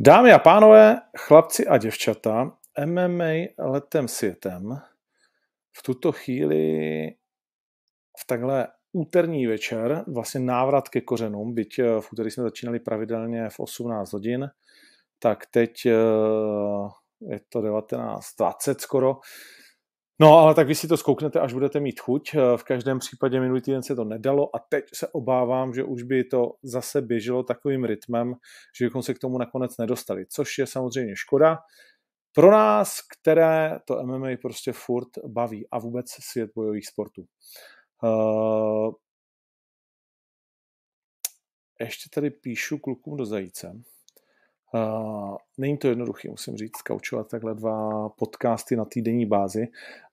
Dámy a pánové, chlapci a děvčata, MMA letem světem. V tuto chvíli v takhle úterní večer, vlastně návrat ke kořenům, byť eh, v úterý jsme začínali pravidelně v 18 hodin, tak teď eh, je to 19.20 skoro, No, ale tak vy si to zkouknete, až budete mít chuť. Eh, v každém případě minulý týden se to nedalo a teď se obávám, že už by to zase běželo takovým rytmem, že bychom se k tomu nakonec nedostali, což je samozřejmě škoda. Pro nás, které to MMA prostě furt baví a vůbec svět bojových sportů. Uh, ještě tady píšu klukům do zajíce. Není to jednoduché, musím říct, kaučovat takhle dva podcasty na týdenní bázi.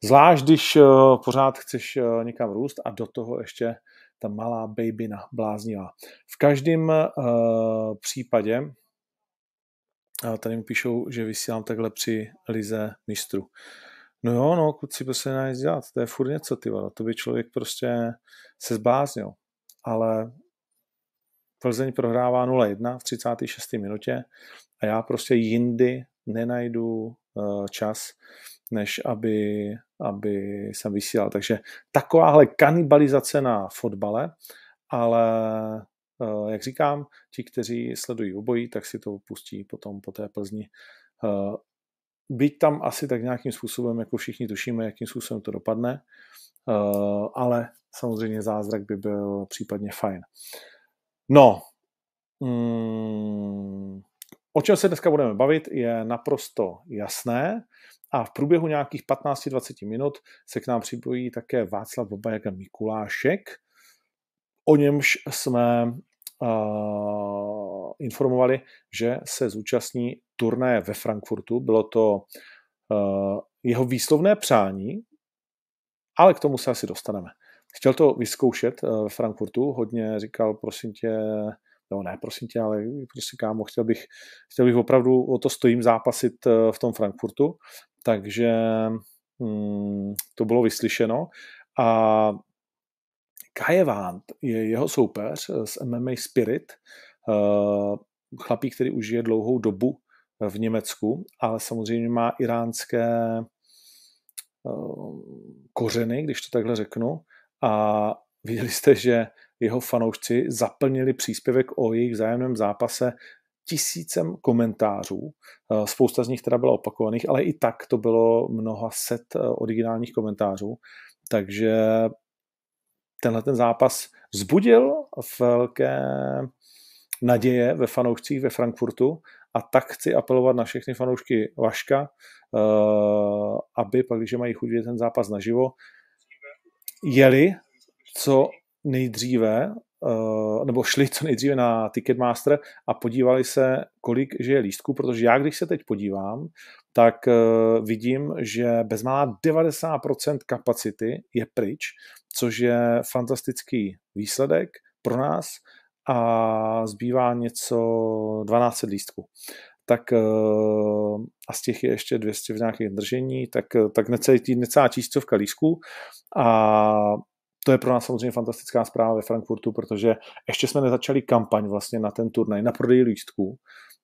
Zvlášť, když uh, pořád chceš uh, někam růst a do toho ještě ta malá babina bláznivá. V každém uh, případě tady mi píšou, že vysílám takhle při lize mistru. No jo, no, kluci, by se nejde dělat, to je furt něco, ty vole. to by člověk prostě se zbláznil. Ale Plzeň prohrává 0-1 v 36. minutě a já prostě jindy nenajdu eh, čas, než aby, aby jsem vysílal. Takže takováhle kanibalizace na fotbale, ale eh, jak říkám, ti, kteří sledují obojí, tak si to pustí potom po té Plzni. Eh, byť tam asi tak nějakým způsobem, jako všichni tušíme, jakým způsobem to dopadne, ale samozřejmě zázrak by byl případně fajn. No, mm, o čem se dneska budeme bavit, je naprosto jasné a v průběhu nějakých 15-20 minut se k nám připojí také Václav Bobajek Mikulášek. O němž jsme uh, informovali, že se zúčastní turné ve Frankfurtu. Bylo to uh, jeho výslovné přání, ale k tomu se asi dostaneme. Chtěl to vyzkoušet uh, ve Frankfurtu, hodně říkal, prosím tě, no ne, prosím tě, ale prostě kámo, chtěl bych, chtěl bych opravdu o to stojím zápasit eh, v tom Frankfurtu, takže hmm, to bylo vyslyšeno a Kajevant je jeho soupeř z MMA Spirit, eh, chlapík, který už žije dlouhou dobu v Německu, ale samozřejmě má iránské eh, kořeny, když to takhle řeknu. A viděli jste, že jeho fanoušci zaplnili příspěvek o jejich vzájemném zápase tisícem komentářů. Eh, spousta z nich teda byla opakovaných, ale i tak to bylo mnoha set eh, originálních komentářů. Takže tenhle ten zápas vzbudil velké naděje ve fanoušcích ve Frankfurtu a tak chci apelovat na všechny fanoušky Vaška, eh, aby pak, když mají chuť ten zápas naživo, jeli co nejdříve, uh, nebo šli co nejdříve na Ticketmaster a podívali se, kolik že je lístků, protože já, když se teď podívám, tak uh, vidím, že bezmála 90% kapacity je pryč, což je fantastický výsledek pro nás a zbývá něco 12 lístků tak uh, a z těch je ještě 200 v nějakých držení, tak, tak necelý, necelá tisícovka lísků a to je pro nás samozřejmě fantastická zpráva ve Frankfurtu, protože ještě jsme nezačali kampaň vlastně na ten turnaj, na prodej lístků.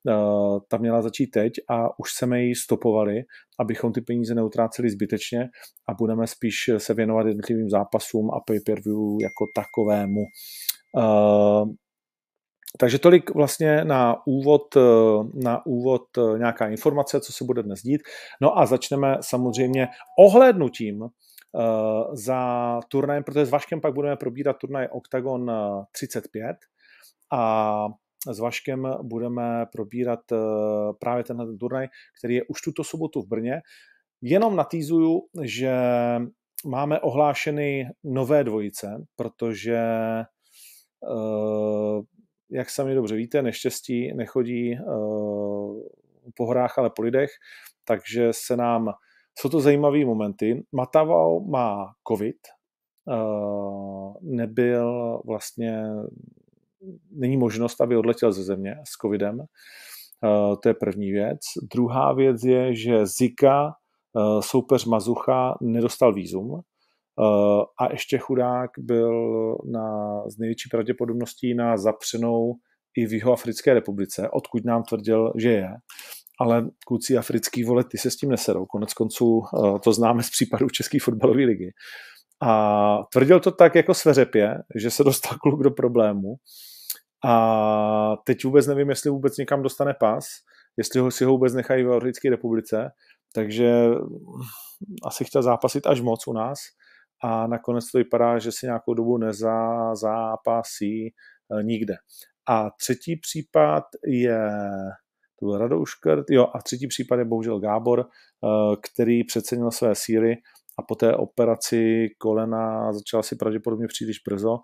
Uh, ta měla začít teď a už jsme ji stopovali, abychom ty peníze neutráceli zbytečně a budeme spíš se věnovat jednotlivým zápasům a pay-per-view jako takovému. Takže tolik vlastně na úvod, na úvod nějaká informace, co se bude dnes dít. No a začneme samozřejmě ohlédnutím Eh, za turnajem, protože s Vaškem pak budeme probírat turnaj Octagon 35 eh, a s Vaškem budeme probírat eh, právě tenhle turnaj, který je už tuto sobotu v Brně. Jenom natýzuju, že máme ohlášeny nové dvojice, protože jak sami dobře víte, neštěstí nechodí po horách, ale po lidech, takže se nám jsou to zajímavé momenty. Matavao má covid, eh, nebyl vlastně, není možnost, aby odletěl ze země s covidem, eh, to je první věc. Druhá věc je, že Zika, eh, soupeř Mazucha, nedostal výzum a ještě chudák byl na, z největší pravděpodobností na zapřenou i v Jihoafrické republice, odkud nám tvrdil, že je. Ale kluci africký vole, ty se s tím neserou. Konec konců to známe z případu České fotbalové ligy. A tvrdil to tak jako sveřepě, že se dostal kluk do problému a teď vůbec nevím, jestli vůbec někam dostane pas, jestli ho si ho vůbec nechají v Africké republice, takže asi chtěl zápasit až moc u nás a nakonec to vypadá, že si nějakou dobu nezazápasí eh, nikde. A třetí případ je, to byl Radouš Krt, jo, a třetí případ je bohužel Gábor, eh, který přecenil své síly a po té operaci kolena začal si pravděpodobně příliš brzo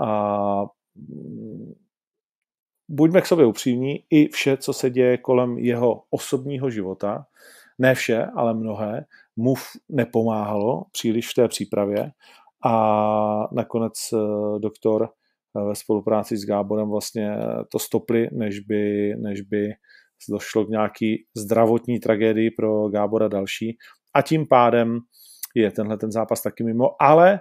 a mm, buďme k sobě upřímní, i vše, co se děje kolem jeho osobního života, ne vše, ale mnohé, mu nepomáhalo příliš v té přípravě a nakonec eh, doktor eh, ve spolupráci s Gáborem vlastně to stopli, než by, než by došlo k nějaký zdravotní tragédii pro Gábora další a tím pádem je tenhle ten zápas taky mimo, ale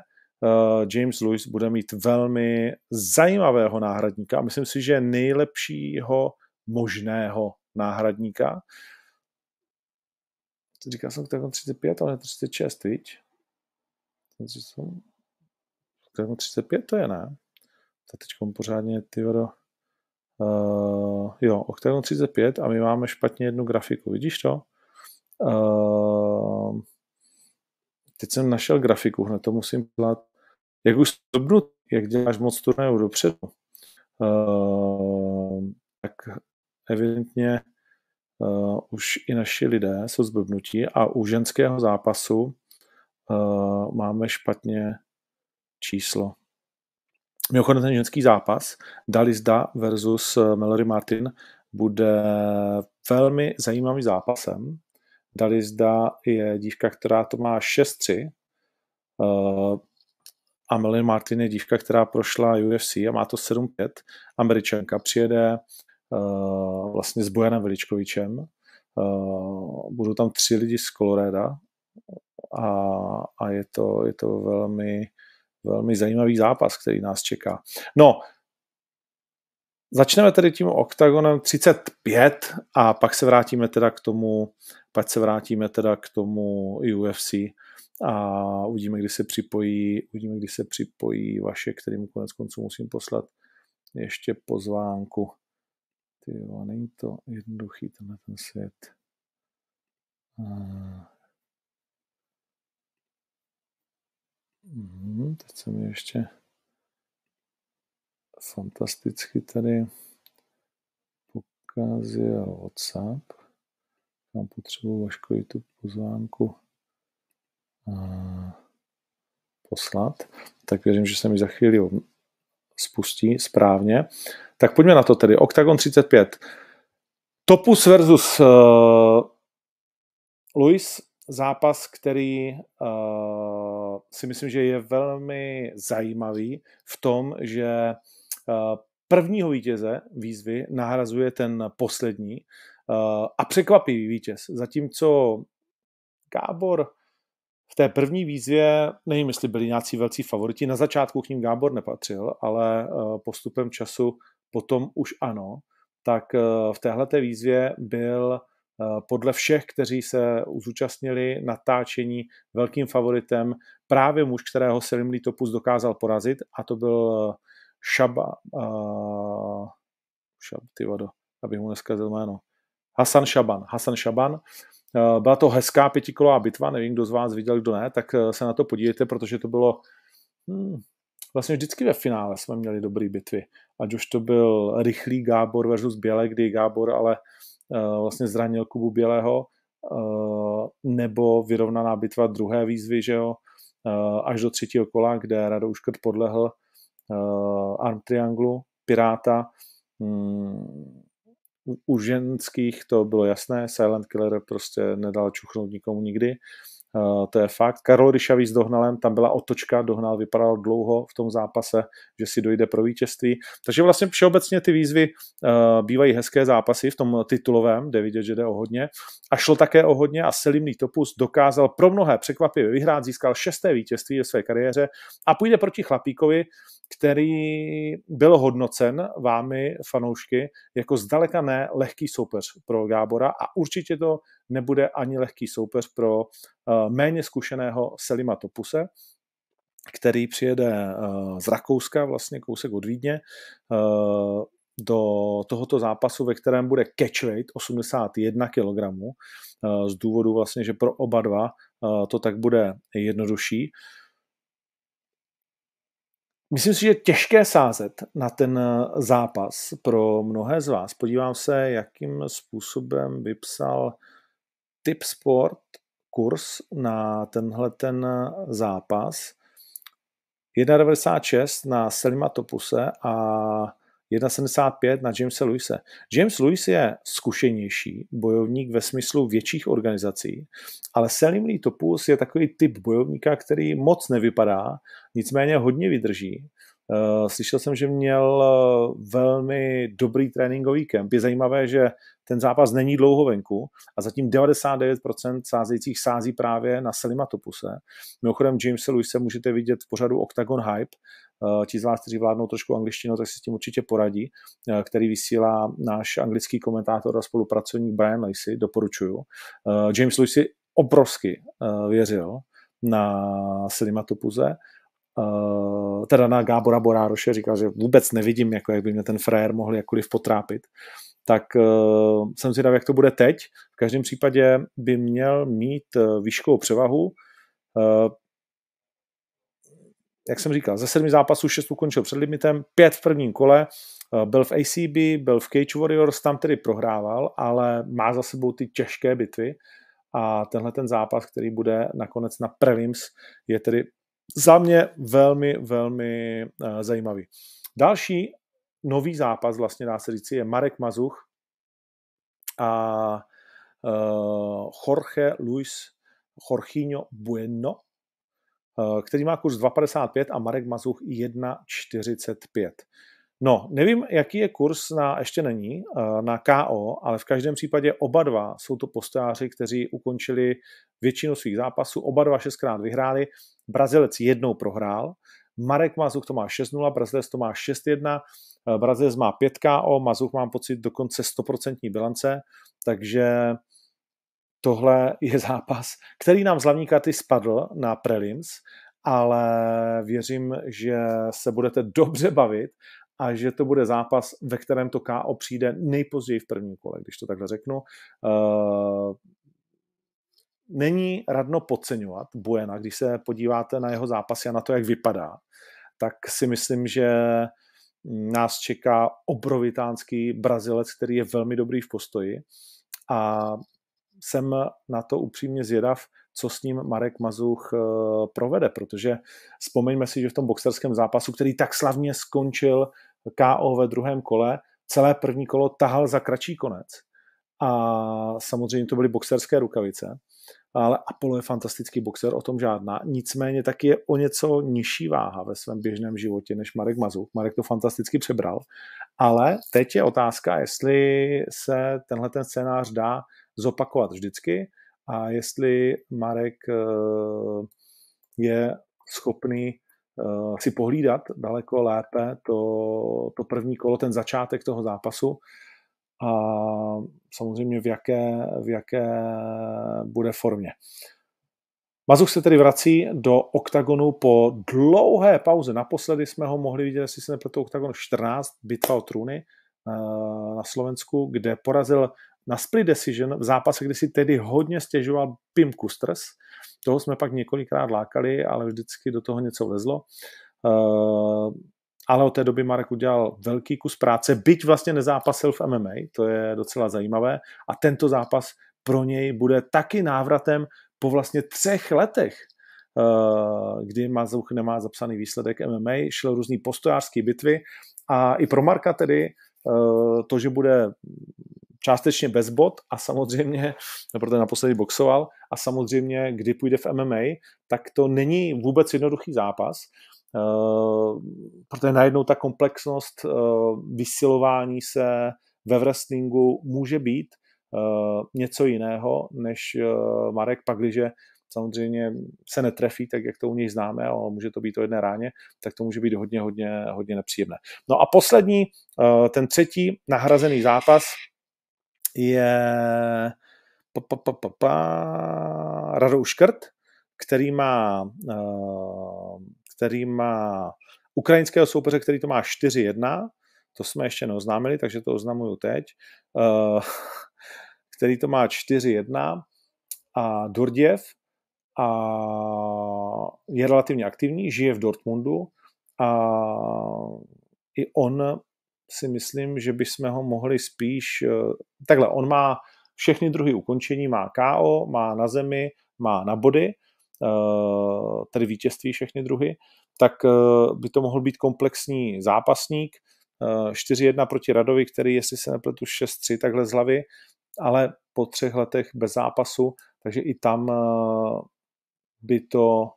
James Lewis bude mít velmi zajímavého náhradníka a myslím si, že nejlepšího možného náhradníka. Říkal jsem k 35, ale 36, viď? 35 to je, ne? To teď pořádně, ty do... Uh, jo, Octagon 35 a my máme špatně jednu grafiku, vidíš to? Uh, teď jsem našel grafiku, hned to musím dělat. Jak už stopnu, jak děláš moc turnajů dopředu, uh, tak evidentně uh, už i naši lidé jsou zblbnutí a u ženského zápasu uh, máme špatně číslo. Mimochodem ten ženský zápas Dalizda versus Mallory Martin bude velmi zajímavým zápasem, Dalizda je dívka, která to má 6-3. Uh, a Melanie Martin je dívka, která prošla UFC a má to 7-5. Američanka přijede vlastně s Bojanem Veličkovičem. Uh, budou tam tři lidi z Colorado a, a je, to, je to velmi, velmi zajímavý zápas, který nás čeká. No, Začneme tedy tím oktagonem 35 a pak se vrátíme teda k tomu, pak se vrátíme teda k tomu UFC a uvidíme, kdy se připojí, uvidíme, kdy se připojí vaše, kterým konec konců musím poslat ještě pozvánku. Ty jo, není to jednoduchý tenhle ten svět. Hmm, teď se mi ještě fantasticky tady pokazil WhatsApp. Mám potřebu Vaškovi tu pozvánku poslat. Tak věřím, že se mi za chvíli spustí správně. Tak pojďme na to tedy. Octagon 35. Topus versus uh, Luis. Zápas, který uh, si myslím, že je velmi zajímavý v tom, že Eh, prvního vítěze výzvy nahrazuje ten poslední eh, a překvapivý vítěz. Zatímco Gábor v té první výzvě, nevím, jestli byli nějací velcí favoriti, na začátku k ním Gábor nepatřil, ale eh, postupem času potom už ano, tak v téhleté výzvě byl podle všech, kteří se zúčastnili natáčení velkým favoritem právě muž, kterého Selim Litopus dokázal porazit a to byl Šaba, uh, šab, ty vado, abych mu neskazil jméno, Hasan Šaban. Hasan Šaban. Uh, byla to hezká pětikolová bitva, nevím, kdo z vás viděl, kdo ne, tak uh, se na to podívejte, protože to bylo hmm, vlastně vždycky ve finále jsme měli dobré bitvy. Ať už to byl rychlý Gábor versus Běle, kdy Gábor ale uh, vlastně zranil Kubu Bělého, nebo vyrovnaná bitva druhé výzvy, že jo, až do třetího kola, kde Radouš Krt podlehl Arm Trianglu, Piráta. Mm, u ženských to bylo jasné, Silent Killer prostě nedal čuchnout nikomu nikdy. Uh, to je fakt. Karol Ryšavý s Dohnalem, tam byla otočka, Dohnal vypadal dlouho v tom zápase, že si dojde pro vítězství. Takže vlastně všeobecně ty výzvy uh, bývají hezké zápasy v tom titulovém, kde vidět, že jde o hodně. A šlo také o hodně a Selimný Topus dokázal pro mnohé překvapivě vyhrát, získal šesté vítězství ve své kariéře a půjde proti chlapíkovi, který byl hodnocen vámi, fanoušky, jako zdaleka ne lehký soupeř pro Gábora a určitě to nebude ani lehký soupeř pro uh, méně zkušeného Selima Topuse, který přijede uh, z Rakouska, vlastně kousek od Vídně, uh, do tohoto zápasu, ve kterém bude catchweight 81 kg, z důvodu vlastně, že pro oba dva to tak bude jednodušší. Myslím si, že je těžké sázet na ten eh, zápas pro mnohé z vás. Podívám se, jakým způsobem vypsal Tip Sport kurz na tenhle ten zápas. 1,96 na Selima Topuse a 1,75 na Jamesa Luise. James Lewis je zkušenější bojovník ve smyslu větších organizací, ale Selim Lee Topus je takový typ bojovníka, který moc nevypadá, nicméně hodně vydrží. Eh, slyšel jsem, že měl eh, velmi dobrý tréninkový kemp. Je zajímavé, že ten zápas není dlouho venku a zatím 99% sázejících sází právě na Selima Topuse. Mimochodem Jamesa Luise můžete vidět v pořadu Octagon Hype, Eh, ti z vás, kteří vládnou trošku angličtinu, tak si s tím určitě poradí, eh, který vysílá náš anglický komentátor a spolupracovník Brian Lacey, doporučuju. Eh, James si obrovsky věřil na Selima Topuze, teda na Gábora Borároše, říkal, že vůbec nevidím, jako jak by mě ten frajer mohl jakkoliv potrápit. Tak jsem si dal, jak to bude teď. V každém případě by měl mít výškovou převahu jak jsem říkal, ze sedmi zápasů šest ukončil před limitem, pět v prvním kole, byl v ACB, byl v Cage Warriors, tam tedy prohrával, ale má za sebou ty těžké bitvy a tenhle ten zápas, který bude nakonec na prelims, je tedy za mě velmi, velmi uh, zajímavý. Další nový zápas, vlastně dá se říci, je Marek Mazuch a uh, Jorge Luis Jorginho Bueno, Eh, který má kurz 2,55 a Marek Mazuch 1,45. No, nevím, jaký je kurz na, ještě není, eh, na KO, ale v každém případě oba dva jsou to postojáři, kteří ukončili většinu svých zápasů, oba dva šestkrát vyhráli, Brazilec jednou prohrál, Marek Mazuch to má 6-0, Brazilec to má 6-1, eh, Brazilec má 5 KO, Mazuch mám pocit dokonce 100% bilance, takže tohle je zápas, který nám z hlavní karty spadl na prelims, ale věřím, že se budete dobře bavit a že to bude zápas, ve kterém to KO přijde nejpozději v prvním kole, když to takhle řeknu. Není radno podceňovat Buena, když se podíváte na jeho zápasy a na to, jak vypadá, tak si myslím, že nás čeká obrovitánský Brazilec, který je velmi dobrý v postoji a jsem na to upřímně zvědav, co s ním Marek Mazuch eh, provede, protože vzpomeňme si, že v tom boxerském zápasu, který tak slavně skončil KO ve druhém kole, celé první kolo tahal za kratší konec. A samozřejmě to byly boxerské rukavice, ale Apollo je fantastický boxer, o tom žádná. Nicméně taky je o něco nižší váha ve svém běžném životě než Marek Mazuch. Marek to fantasticky přebral. Ale teď je otázka, jestli se tenhle ten scénář dá zopakovat vždycky a jestli Marek eh, je schopný eh, si pohlídat daleko lépe to, to první kolo, ten začátek toho zápasu a samozřejmě v jaké, v jaké bude formě. Mazuch se tedy vrací do oktagonu po dlouhé pauze. Naposledy jsme ho mohli vidět, jestli se nepletu, oktagon 14, bitva o trůny eh, na Slovensku, kde porazil na split decision v zápase, kdy si tedy hodně stěžoval Pim Kusters. Toho jsme pak několikrát lákali, ale vždycky do toho něco vezlo. Ale od té doby Marek udělal velký kus práce, byť vlastně nezápasil v MMA, to je docela zajímavé. A tento zápas pro něj bude taky návratem po vlastně třech letech, uh, kdy Mazuch nemá zapsaný výsledek MMA, šel různý postojářský bitvy a i pro Marka tedy uh, to, že bude částečně bez bod a samozřejmě, protože naposledy boxoval, a samozřejmě, kdy půjde v MMA, tak to není vůbec jednoduchý zápas, protože najednou ta komplexnost uh, vysilování se ve wrestlingu může být uh, něco jiného, než Marek pak, samozřejmě se netrefí, tak jak to u něj známe, ale může to být o jedné ráně, tak to může být hodně, hodně, hodně nepříjemné. No a poslední, ten třetí nahrazený zápas je Radou Škrt, který má, který má ukrajinského soupeře, který to má 4-1, to jsme ještě neoznámili, takže to oznamuju teď, uh, který to má 4-1 a Dordjev a je relativně aktivní, žije v Dortmundu. A i on si myslím, že bychom ho mohli spíš, uh, takhle, on má všechny druhy ukončení, má KO, má na zemi, má na body, tedy vítězství všechny druhy, tak by to mohl být komplexní zápasník, 4-1 proti Radovi, který, jestli se nepletu, 6-3 takhle z hlavy, ale po třech letech bez zápasu, takže i tam eh, by to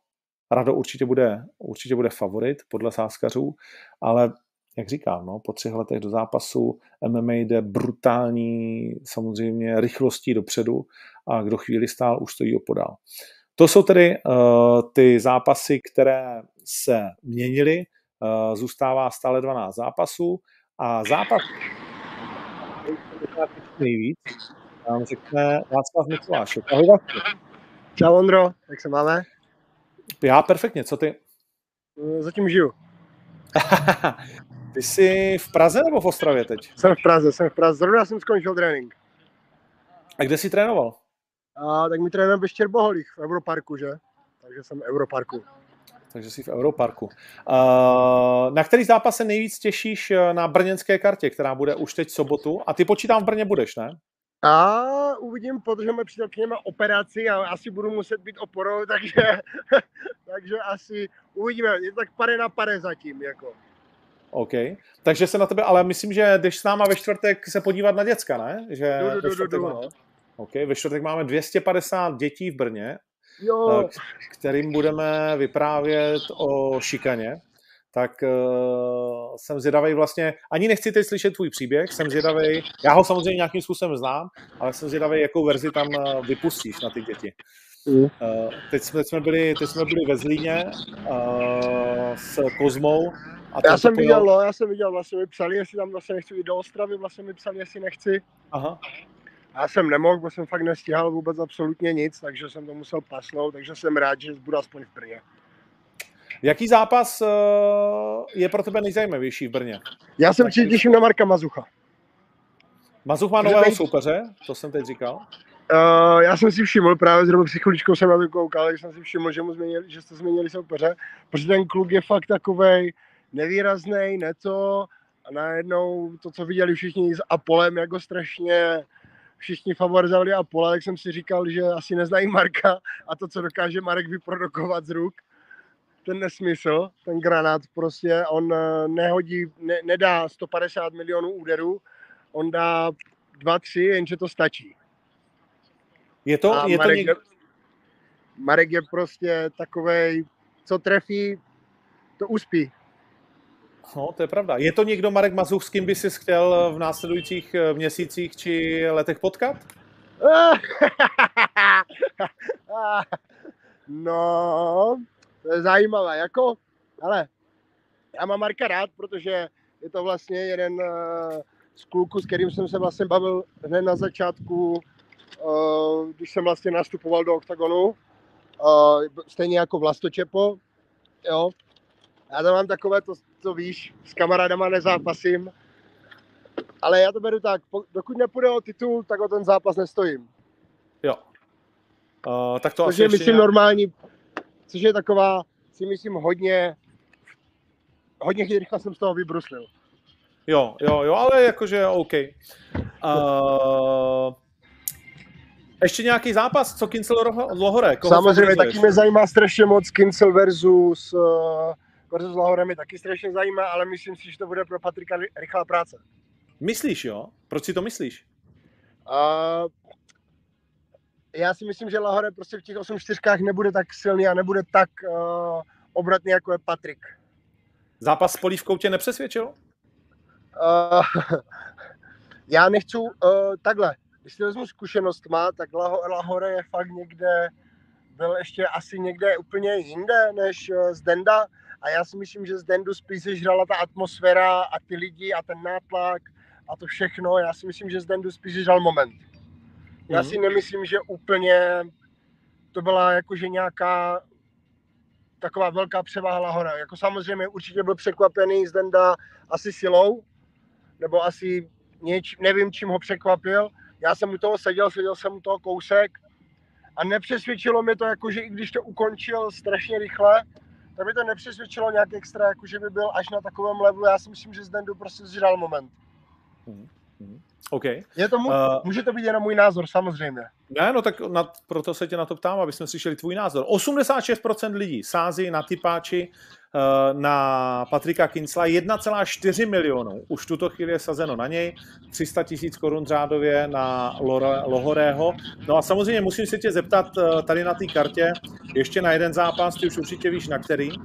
Rado určitě bude, určitě bude favorit podle sáskařů, ale jak říkám, no, po třech letech do zápasu MMA jde brutální samozřejmě rychlostí dopředu a kdo chvíli stál, už stojí opodál. To jsou tedy uh, ty zápasy, které se měnily Eh, zůstává stále 12 zápasů a zápas nejvíc nám řekne Václav Mikulášek. Ahoj Čau Ondro, jak se máme? Já perfektně, co ty? Eh, zatím žiju. ty jsi v Praze nebo v Ostravě teď? Jsem v Praze, jsem v Praze. Zrovna jsem skončil trénink. A kde jsi trénoval? A, tak mi trénujeme ve Štěrboholích v Europarku, že? Takže jsem v Europarku takže jsi v Europarku. Na který zápas se nejvíc těšíš eh, na brněnské kartě, která bude už teď sobotu? A ty počítám v Brně budeš, ne? A uvidím, protože moje přítelkyně má operaci a asi budu muset být oporou, takže, takže asi uvidíme. Je tak pare na pare zatím. Jako. OK. Takže se na tebe, ale myslím, že jdeš s náma ve čtvrtek se podívat na děcka, ne? Že du, du, du, du, du. OK, ve čtvrtek máme 250 dětí v Brně jo. kterým budeme vyprávět o šikaně, tak uh, jsem zvědavý vlastně, ani nechci teď slyšet tvůj příběh, jsem zvědavý, já ho samozřejmě nějakým způsobem znám, ale jsem zvědavý, jakou verzi tam uh, vypustíš na ty děti. Uh, teď, jsme, teď, jsme byli, teď jsme byli ve Zlíně uh, s Kozmou. A já jsem viděl, viděl, no, já jsem viděl, vlastně mi psali, jestli tam vlastně nechci jít do Ostravy, vlastně mi psali, jestli nechci. Aha. Já jsem nemohl, protože jsem fakt nestíhal vůbec absolutně nic, takže jsem to musel pasnout, takže jsem rád, že budu aspoň v Brně. Jaký zápas eh, je pro tebe nejzajímavější v Brně? Já jsem si těším na Marka Mazucha. Mazuch má nového soupeře, to jsem teď říkal. Uh, já jsem si všiml, právě zrovna psycholičkou jsem na to koukal, že jsem si všiml, že, mu změnili, že jste změnili soupeře, protože ten kluk je fakt takovej nevýrazný, neto, a najednou to, co viděli všichni s Apolem, jako strašně všichni favorizovali Apola, tak jsem si říkal, že asi neznají Marka a to, co dokáže Marek vyprodukovat z ruk, ten nesmysl, ten granát prostě, on eh, nehodí, ne, nedá 150 milionů úderů, on dá 2-3, jenže to stačí. Je to, a je Marek, to někdo... Marek je prostě takovej, co trefí, to uspí. No, to je pravda. Je to někdo, Marek Mazuch, s kým by si chtěl v následujících eh, měsících či letech potkat? no, to je zajímavé, jako, ale já mám Marka rád, protože je to vlastně jeden eh, z kluků, s kterým jsem se vlastně bavil hned na začátku, eh, když jsem vlastně nastupoval do OKTAGONu, stejně jako Vlastočepo, jo, já to mám takové, to, to víš, s kamarádama nezápasím, ale já to beru tak, dokud nepůjde o titul, tak o ten zápas nestojím. Jo. Uh, tak to což asi je, myslím, nějak... normální, což je taková, si myslím, hodně, hodně rychle jsem z toho vybruslil. Jo, jo, jo, ale jakože OK. Uh, ještě nějaký zápas, co Kincel Lohore? Samozřejmě, taky mě zajímá strašně moc Kincel versus uh, versus Lahore mi taky strašně zajímá, ale myslím si, že to bude pro Patrika rychlá práce. Myslíš, jo? Proč si to myslíš? A já si myslím, že Lahore prostě v těch 8 čtyřkách nebude tak silný a nebude tak uh, obratný, jako je Patrik. Zápas s Polívkou tě nepřesvědčil? Uh, já nechci uh, takhle. Když si vezmu zkušenost má, tak Lahore je fakt někde, byl ještě asi někde úplně jinde než uh, Zdenda. A já si myslím, že z Dendu spíš žrala ta atmosféra a ty lidi a ten nátlak a to všechno. Já si myslím, že z Dendu spíš žral moment. Já si mhm. nemyslím, že úplně to byla jakože nějaká taková velká převaha Lahora. Jako samozřejmě určitě byl překvapený z Denda asi silou, nebo asi něč, nevím, čím ho překvapil. Já jsem u toho seděl, seděl jsem u toho kousek a nepřesvědčilo mě to, jako, že i když to ukončil strašně rychle, tak by to nepřesvědčilo nějak extra, jako že by byl až na takovém levelu. Já si myslím, že z Dendu prostě zžral moment. Mm-hmm. OK. Je to, uh, může to být jenom můj názor, samozřejmě. Ne, no tak na, proto se tě na to ptám, aby jsme slyšeli tvůj názor. 86% lidí sází na typáči na Patrika Kincla 1,4 milionů. Už tuto chvíli je sazeno na něj. 300 tisíc korun řádově na Lohorého. No a samozřejmě musím se tě zeptat uh, tady na té kartě ještě na jeden zápas, ty už určitě víš na který.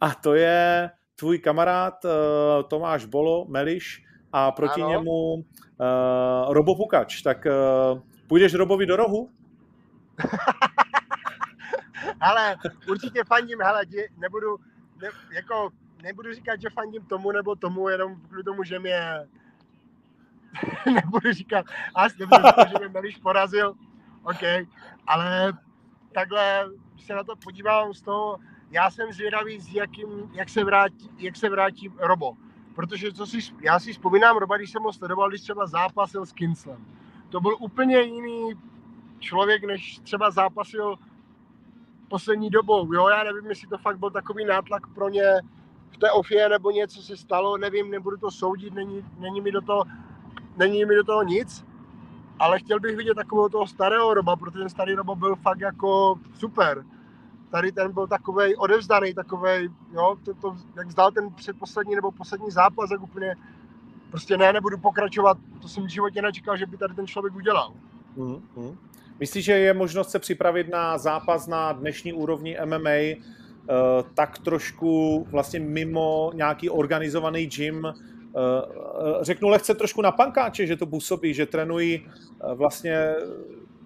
a to je tvůj kamarád uh, Tomáš Bolo, Meliš, a proti ano. němu uh, Robo Pukač. Tak uh, půjdeš Robovi do rohu? ale určitě fandím, hele, nebudu, ne, jako, nebudu říkat, že fandím tomu nebo tomu, jenom kvůli tomu, že mě nebudu říkat, asi nebudu říkat, že mě Meliš porazil, OK, ale takhle se na to podívám z toho, já jsem zvědavý, s jakým, jak, se vrátí, jak se vrátí Robo. Protože co si, já si vzpomínám Roba, když jsem ho sledoval, když třeba zápasil s Kinslem. To byl úplně jiný člověk, než třeba zápasil poslední dobou. Jo, já nevím, jestli to fakt byl takový nátlak pro ně v té ofie nebo něco se stalo, nevím, nebudu to soudit, není, není, mi do toho, není mi do toho nic, ale chtěl bych vidět takového toho starého Roba, protože ten starý Roba byl fakt jako super tady ten byl takový odevzdaný, takový, jo, to, to, jak zdal ten předposlední nebo poslední zápas, tak úplně prostě ne, nebudu pokračovat, to jsem v životě nečekal, že by tady ten člověk udělal. Mm-hmm. Myslíš, že je možnost se připravit na zápas na dnešní úrovni MMA eh, tak trošku vlastně mimo nějaký organizovaný gym, eh, řeknu lehce trošku na pankáče, že to působí, že trénují eh, vlastně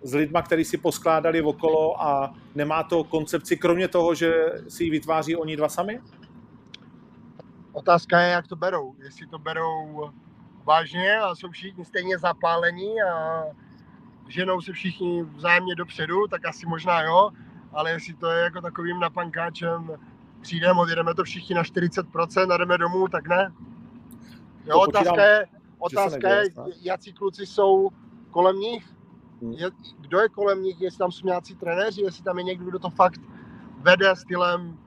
s lidma, který si poskládali okolo a nemá to koncepci, kromě toho, že si ji vytváří oni dva sami? Otázka je, jak to berou. Jestli to berou vážně a jsou všichni stejně zapálení a ženou se všichni vzájemně dopředu, tak asi možná jo, ale jestli to je jako takovým napankáčem, přijdeme, odjedeme to všichni na 40% a jdeme domů, tak ne. Jo, otázka je, otázka je, jaký kluci jsou kolem nich, Hmm. je, kdo je kolem nich, jestli tam jsou nějací trenéři, jestli tam je někdo, kdo to fakt vede stylem,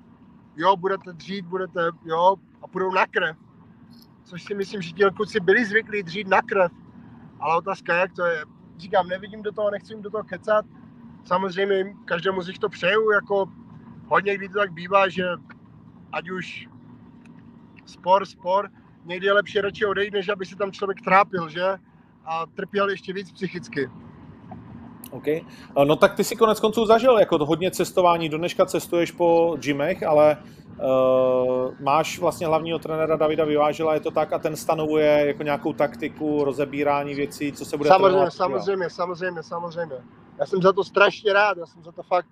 jo, budete dřít, budete, jo, a půjdou na krev. Což si myslím, že ti kluci byli zvyklí dřít na krev. Ale otázka jak to je. Říkám, nevidím do toho, nechci jim do toho kecat. Samozřejmě každému z nich to přeju, jako hodně kdy to tak bývá, že ať už spor, spor, někdy je lepší radši odejít, než aby se tam člověk trápil, že? A trpěl ještě víc psychicky. OK. No tak ty si konec konců zažil jako to hodně cestování. Do dneška cestuješ po gymech, ale uh, máš vlastně hlavního trenéra Davida Vyvážela, je to tak, a ten stanovuje jako nějakou taktiku, rozebírání věcí, co se bude Samozřejmě, trénovat. samozřejmě, samozřejmě, samozřejmě. Já jsem za to strašně rád, já jsem za to fakt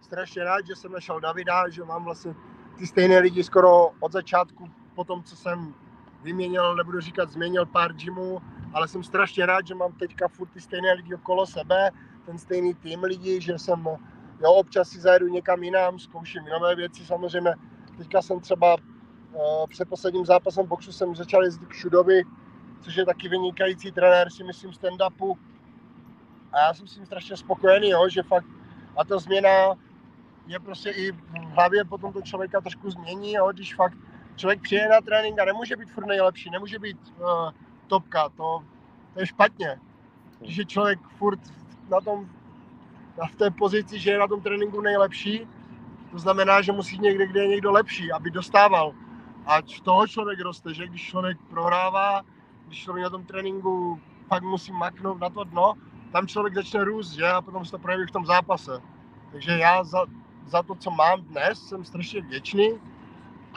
strašně rád, že jsem našel Davida, že mám vlastně ty stejné lidi skoro od začátku, po tom, co jsem vyměnil, nebudu říkat změnil pár gymů, ale jsem strašně rád, že mám teďka furt ty stejné lidi okolo sebe, ten stejný tým lidí, že jsem, jo, občas si zajedu někam jinam, zkouším nové věci, samozřejmě teďka jsem třeba uh, před posledním zápasem boxu jsem začal jezdit k Šudovi, což je taky vynikající trenér, si myslím, stand-upu. A já jsem s tím strašně spokojený, jo, že fakt, a ta změna je prostě i v hlavě potom to člověka trošku změní, jo, když fakt člověk přijde na trénink a nemůže být furt nejlepší, nemůže být uh, topka, to, to je špatně. Když je člověk furt na tom, na v té pozici, že je na tom tréninku nejlepší, to znamená, že musí někde, kde je někdo lepší, aby dostával. A z toho člověk roste, že když člověk prohrává, když člověk na tom tréninku fakt musí maknout na to dno, tam člověk začne růst, že? A potom se to projeví v tom zápase. Takže já za, za to, co mám dnes, jsem strašně vděčný,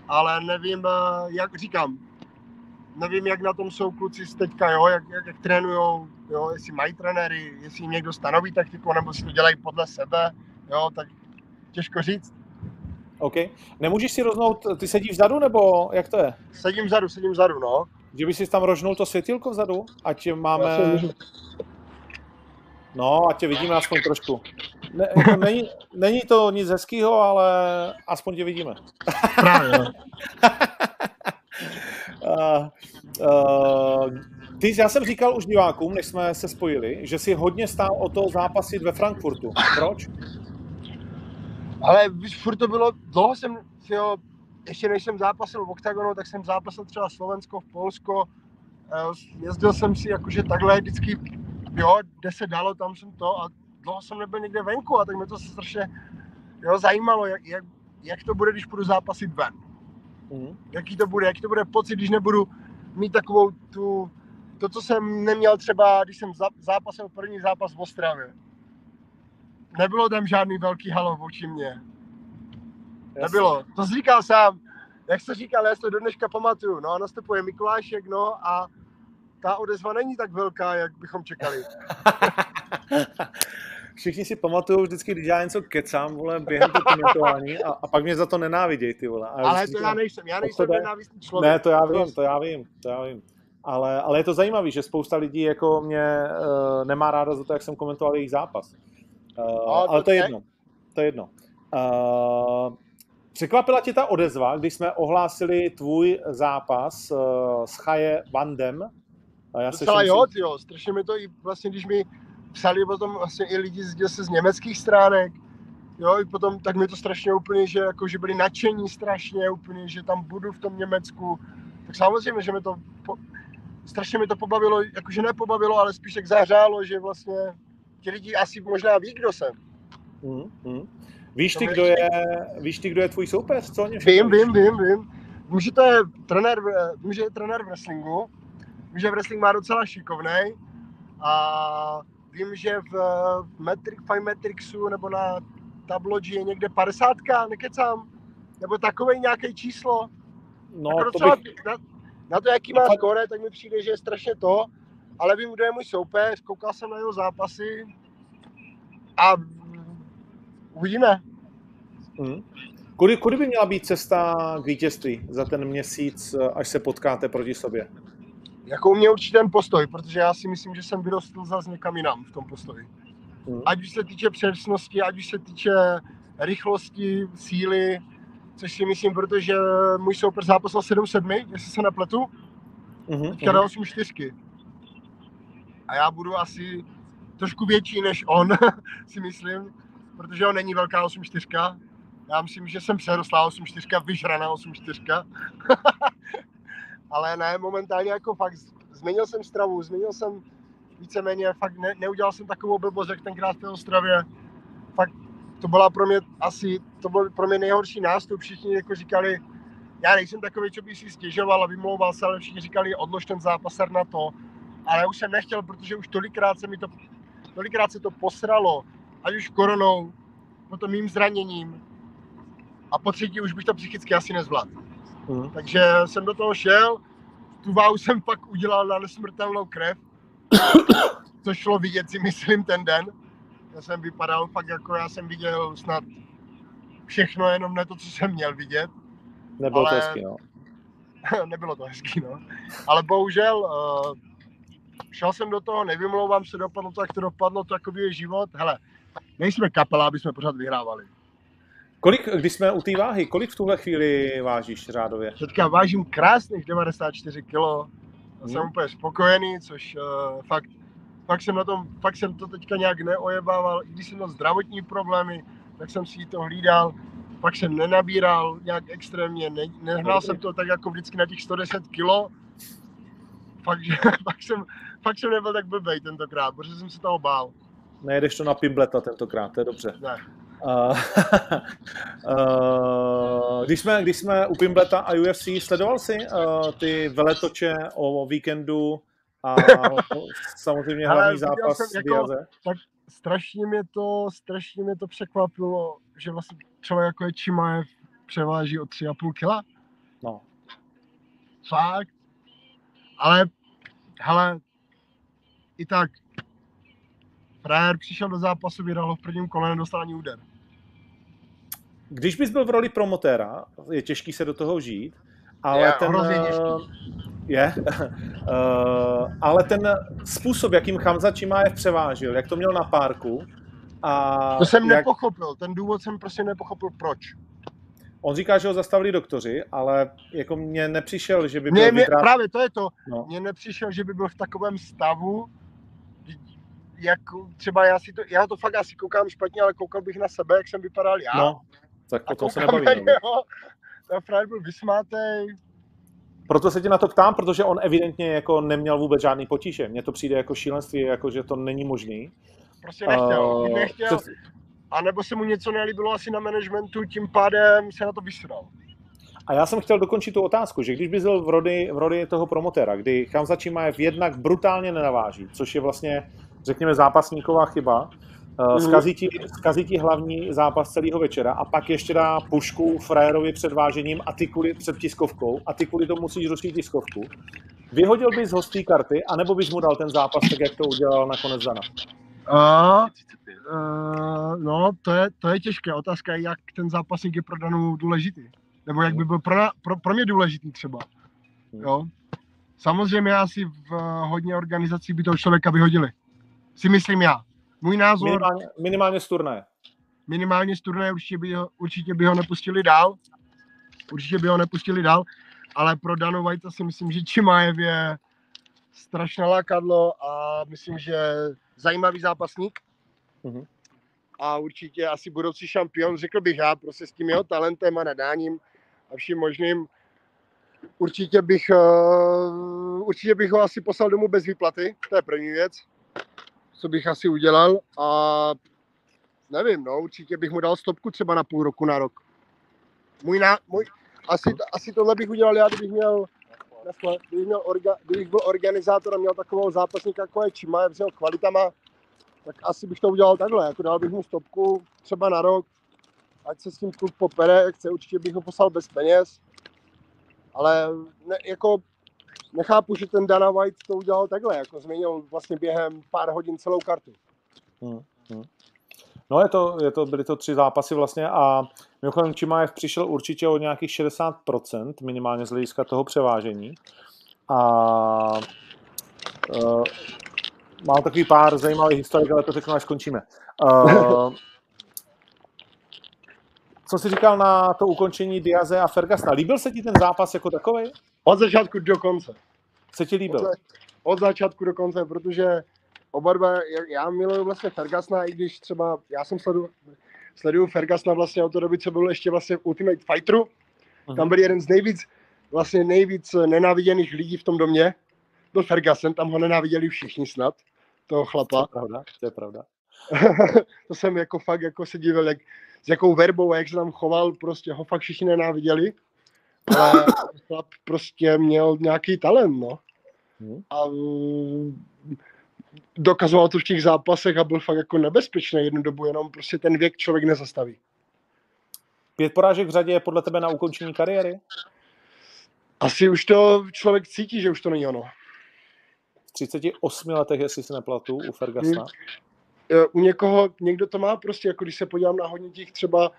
ale nevím, eh, jak říkám, nevím, jak na tom jsou kluci teďka, jo, jak, jak, jak trénujou, jo, jestli mají trenéry, jestli jim někdo stanoví taktiku, nebo si to dělají podle sebe, jo, tak těžko říct. OK. Nemůžeš si roznout, ty sedíš vzadu, nebo jak to je? Sedím vzadu, sedím vzadu, no. Že bys si tam rožnul to světilko vzadu? Ať máme... No, ať tě vidíme aspoň trošku. Ne, jako není, není to nic hezkého, ale aspoň tě vidíme. Právě, no. uh, uh, ty, já jsem říkal už divákům, než jsme se spojili, že si hodně stál o to zápasit ve Frankfurtu. Proč? Ale víš, furt to bylo, dlouho jsem, jo, ještě než jsem zápasil v OKTAGONu, tak jsem zápasil třeba Slovensko, v Polsko, eh, jezdil jsem si jakože takhle vždycky, jo, kde se dalo, tam jsem to a dlouho jsem nebyl někde venku a tak mě to strašně jo, zajímalo, jak, jak, jak to bude, když půjdu zápasit ven. Mm. Jaký to bude, jaký to bude pocit, když nebudu mít takovou tu, to, co jsem neměl třeba, když jsem zápasil první zápas v Ostravě. Nebylo tam žádný velký halo vůči mě. Jasně. Nebylo. To jsi říkal sám. Jak jsi říkal, já si to do dneška pamatuju. No a nastupuje Mikulášek, no a ta odezva není tak velká, jak bychom čekali. Všichni si pamatují vždycky, když já něco kecám, vole, během toho komentování a, a, pak mě za to nenávidějí, ty vole. A Ale to já nejsem, já nejsem nenávistný člověk. Ne, to já vím, to já vím, to já vím. Ale, ale je to zajímavé, že spousta lidí jako mě uh, nemá ráda za to, jak jsem komentoval jejich zápas. Uh, no, ale to je jedno. To je jedno. Uh, překvapila tě ta odezva, když jsme ohlásili tvůj zápas uh, s Chaje Vandem? A já Docela se jo, jo, strašně mi to i vlastně, když mi psali potom vlastně i lidi z, z německých stránek, jo, i potom, tak mi to strašně úplně, že jako, že byli nadšení strašně úplně, že tam budu v tom Německu, tak samozřejmě, že mi to, po, strašně mi to pobavilo, jakože nepobavilo, ale spíš tak zahřálo, že vlastně ti lidi asi možná ví, kdo jsem. Mm, mm. Víš ty, kdo je, víš ty, kdo je tvůj soupeř, co? Vím, vím, vím, vím. Vím, že to je trenér, vím, že je trenér v wrestlingu, vím, že wrestling má docela šikovnej a vím, že v, v Metric, Five Metrixu nebo na tabloči je někde 50, nekecám, nebo takový nějaké číslo. No, jako to bych... na, na, to, jaký má skore, tak mi přijde, že je strašně to, ale vím, kdo je můj soupeř, koukal jsem na jeho zápasy a uvidíme. Hmm. Kudy, kudy by měla být cesta k vítězství za ten měsíc, až se potkáte proti sobě? Jako mě určitě ten postoj, protože já si myslím, že jsem vyrostl zase někam jinam v tom postoji. Hmm. Ať už se týče přesnosti, ať už se týče rychlosti, síly, což si myslím, protože můj soupeř zápasil 7-7, jestli se nepletu, mm-hmm. teďka dal 8 4 A já budu asi trošku větší než on, si myslím, protože on není velká 8 4 Já myslím, že jsem přerostlá 8 4 vyžraná 8 4 ale ne, momentálně jako fakt změnil jsem stravu, změnil jsem víceméně, fakt ne, neudělal jsem takovou blbost, jak tenkrát v té Ostravě. Fakt to byla pro mě asi, to byl pro mě nejhorší nástup, všichni jako říkali, já nejsem takový, co by si stěžoval a vymlouval se, ale všichni říkali, odlož ten zápas na to. Ale já už jsem nechtěl, protože už tolikrát se mi to, tolikrát se to posralo, ať už koronou, potom mým zraněním. A po třetí už bych to psychicky asi nezvládl. Mm. Takže jsem do toho šel, tu váhu jsem pak udělal na nesmrtelnou krev, což šlo vidět si myslím ten den. Já jsem vypadal fakt jako já jsem viděl snad všechno, jenom ne to, co jsem měl vidět. Nebylo ale... to hezký, no. Nebylo to hezký, no. Ale bohužel uh, šel jsem do toho, nevymlouvám se, dopadlo to, jak to dopadlo, to jako je život. Hele, nejsme kapela, aby jsme pořád vyhrávali. Kolik, když jsme u té váhy, kolik v tuhle chvíli vážíš řádově? Teďka vážím krásných 94 kg. Hmm. Jsem úplně spokojený, což uh, fakt, fakt, jsem na tom, fakt jsem to teďka nějak neojebával. I když jsem měl zdravotní problémy, tak jsem si to hlídal. Pak jsem nenabíral nějak extrémně, ne, nehnal jsem to tak jako vždycky na těch 110 kg. Fakt, že, fakt, jsem, fakt jsem nebyl tak blbej tentokrát, protože jsem se toho bál. Nejedeš to na Pimbleta tentokrát, to je dobře. Ne. Uh, uh, když, jsme, když jsme u Pimbleta a UFC, sledoval jsi uh, ty veletoče o víkendu a samozřejmě hlavní zápas jsem, jako, tak strašně mě to, strašně mě to překvapilo, že vlastně člověk jako je Čimaev převáží o 3,5 kila. No. Fakt. Ale, hele, i tak, Frajer přišel do zápasu, vyhrál v prvním kole, nedostal ani úder. Když bys byl v roli promotéra, je těžký se do toho žít, ale je, ten... těžký. Je, uh, ale ten způsob, jakým Hamza Čimájev převážil, jak to měl na párku, a to jsem jak... nepochopil, ten důvod jsem prostě nepochopil, proč. On říká, že ho zastavili doktoři, ale jako mně nepřišel, že by byl mě, vytrát... Právě to je to. No. Mně nepřišel, že by byl v takovém stavu, jak třeba já si to, já to fakt asi koukám špatně, ale koukal bych na sebe, jak jsem vypadal já. No, tak o tom se nebavíme. Ten frajer byl vysmátej. Proto se tě na to ptám, protože on evidentně jako neměl vůbec žádný potíže. Mně to přijde jako šílenství, jako že to není možný. Prostě nechtěl. Uh, nechtěl. Před... A nebo se mu něco nelíbilo asi na managementu, tím pádem se na to vysral. A já jsem chtěl dokončit tu otázku, že když bys byl v roli, v roli toho promotéra, kdy Hamza Chimaev jednak brutálně nenaváží, což je vlastně, řekněme, zápasníková chyba, eh, mhm. Skazí ti, hlavní zápas celého večera a pak ještě dá pušku frajerovi před vážením a ty kvůli, před tiskovkou a ty kvůli tomu musíš rušit tiskovku. Vyhodil bys ho z té karty, anebo bys mu dal ten zápas tak, jak to udělal nakonec Dana? A, uh, no, to je, to je těžké. Otázka je, jak ten zápasník je pro danou důležitý. Nebo jak by byl pro, pro, pro mě důležitý třeba. Hmm. Jo? Samozřejmě asi v hodně organizací by toho člověka vyhodili. Si myslím já. Můj názor... Minimálně, minimálně z turné. Minimálně z turné určitě by, ho, určitě by ho nepustili dál. Určitě by ho nepustili dál. Ale pro Danu White si myslím, že Čimajev je strašné lákadlo a myslím, že zajímavý zápasník. Mm-hmm. A určitě asi budoucí šampion, řekl bych já, prostě s tím jeho talentem a nadáním a vším možným. Určitě bych, uh, určitě bych ho asi poslal domů bez výplaty, to je první věc, co bych asi udělal a nevím, no, určitě bych mu dal stopku třeba na půl roku, na rok. Můj, ná, můj asi, asi tohle bych udělal já, kdybych měl kdybych, měl orga, kdybych byl organizátor a měl takovou zápasníka jako je Čima, jeho kvalitama, tak asi bych to udělal takhle, jako dal bych mu stopku třeba na rok, ať se s tím klub popere, chce, určitě bych ho poslal bez peněz, ale ne, jako nechápu, že ten Dana White to udělal takhle, jako změnil vlastně během pár hodin celou kartu. Hmm, hmm. No je to, je to, byly to tři zápasy vlastně a mimochodem Čimajev přišel určitě o nějakých 60% minimálně z hlediska toho převážení a uh, mám takový pár zajímavých historik, ale to řeknu, až skončíme. Uh, co jsi říkal na to ukončení Diaze a Fergasna? Líbil se ti ten zápas jako takový? Od začátku do konce. Se ti líbil? Od, od začátku do konce, protože oba dva, já miluju vlastně Fergasna, i když třeba já jsem sledu, sleduju Fergasna vlastně od té doby, co byl ještě vlastně v Ultimate Fighteru. Uh-huh. Tam byl jeden z nejvíc, vlastně nejvíc nenáviděných lidí v tom domě. Byl Ferguson, tam ho nenáviděli všichni snad, toho chlapa. To je pravda, to je pravda. to jsem jako fakt jako se divil, jak, s jakou verbou a jak se tam choval, prostě ho fakt všichni nenáviděli. Ale chlap prostě měl nějaký talent, no. Hmm. A dokazoval to v těch zápasech a byl fakt jako nebezpečný jednu dobu, jenom prostě ten věk člověk nezastaví. Pět porážek v řadě je podle tebe na ukončení kariéry? Asi už to člověk cítí, že už to není ono. V 38 letech, jestli se neplatu, u Fergasna. U někoho, někdo to má prostě, jako když se podívám na hodně těch třeba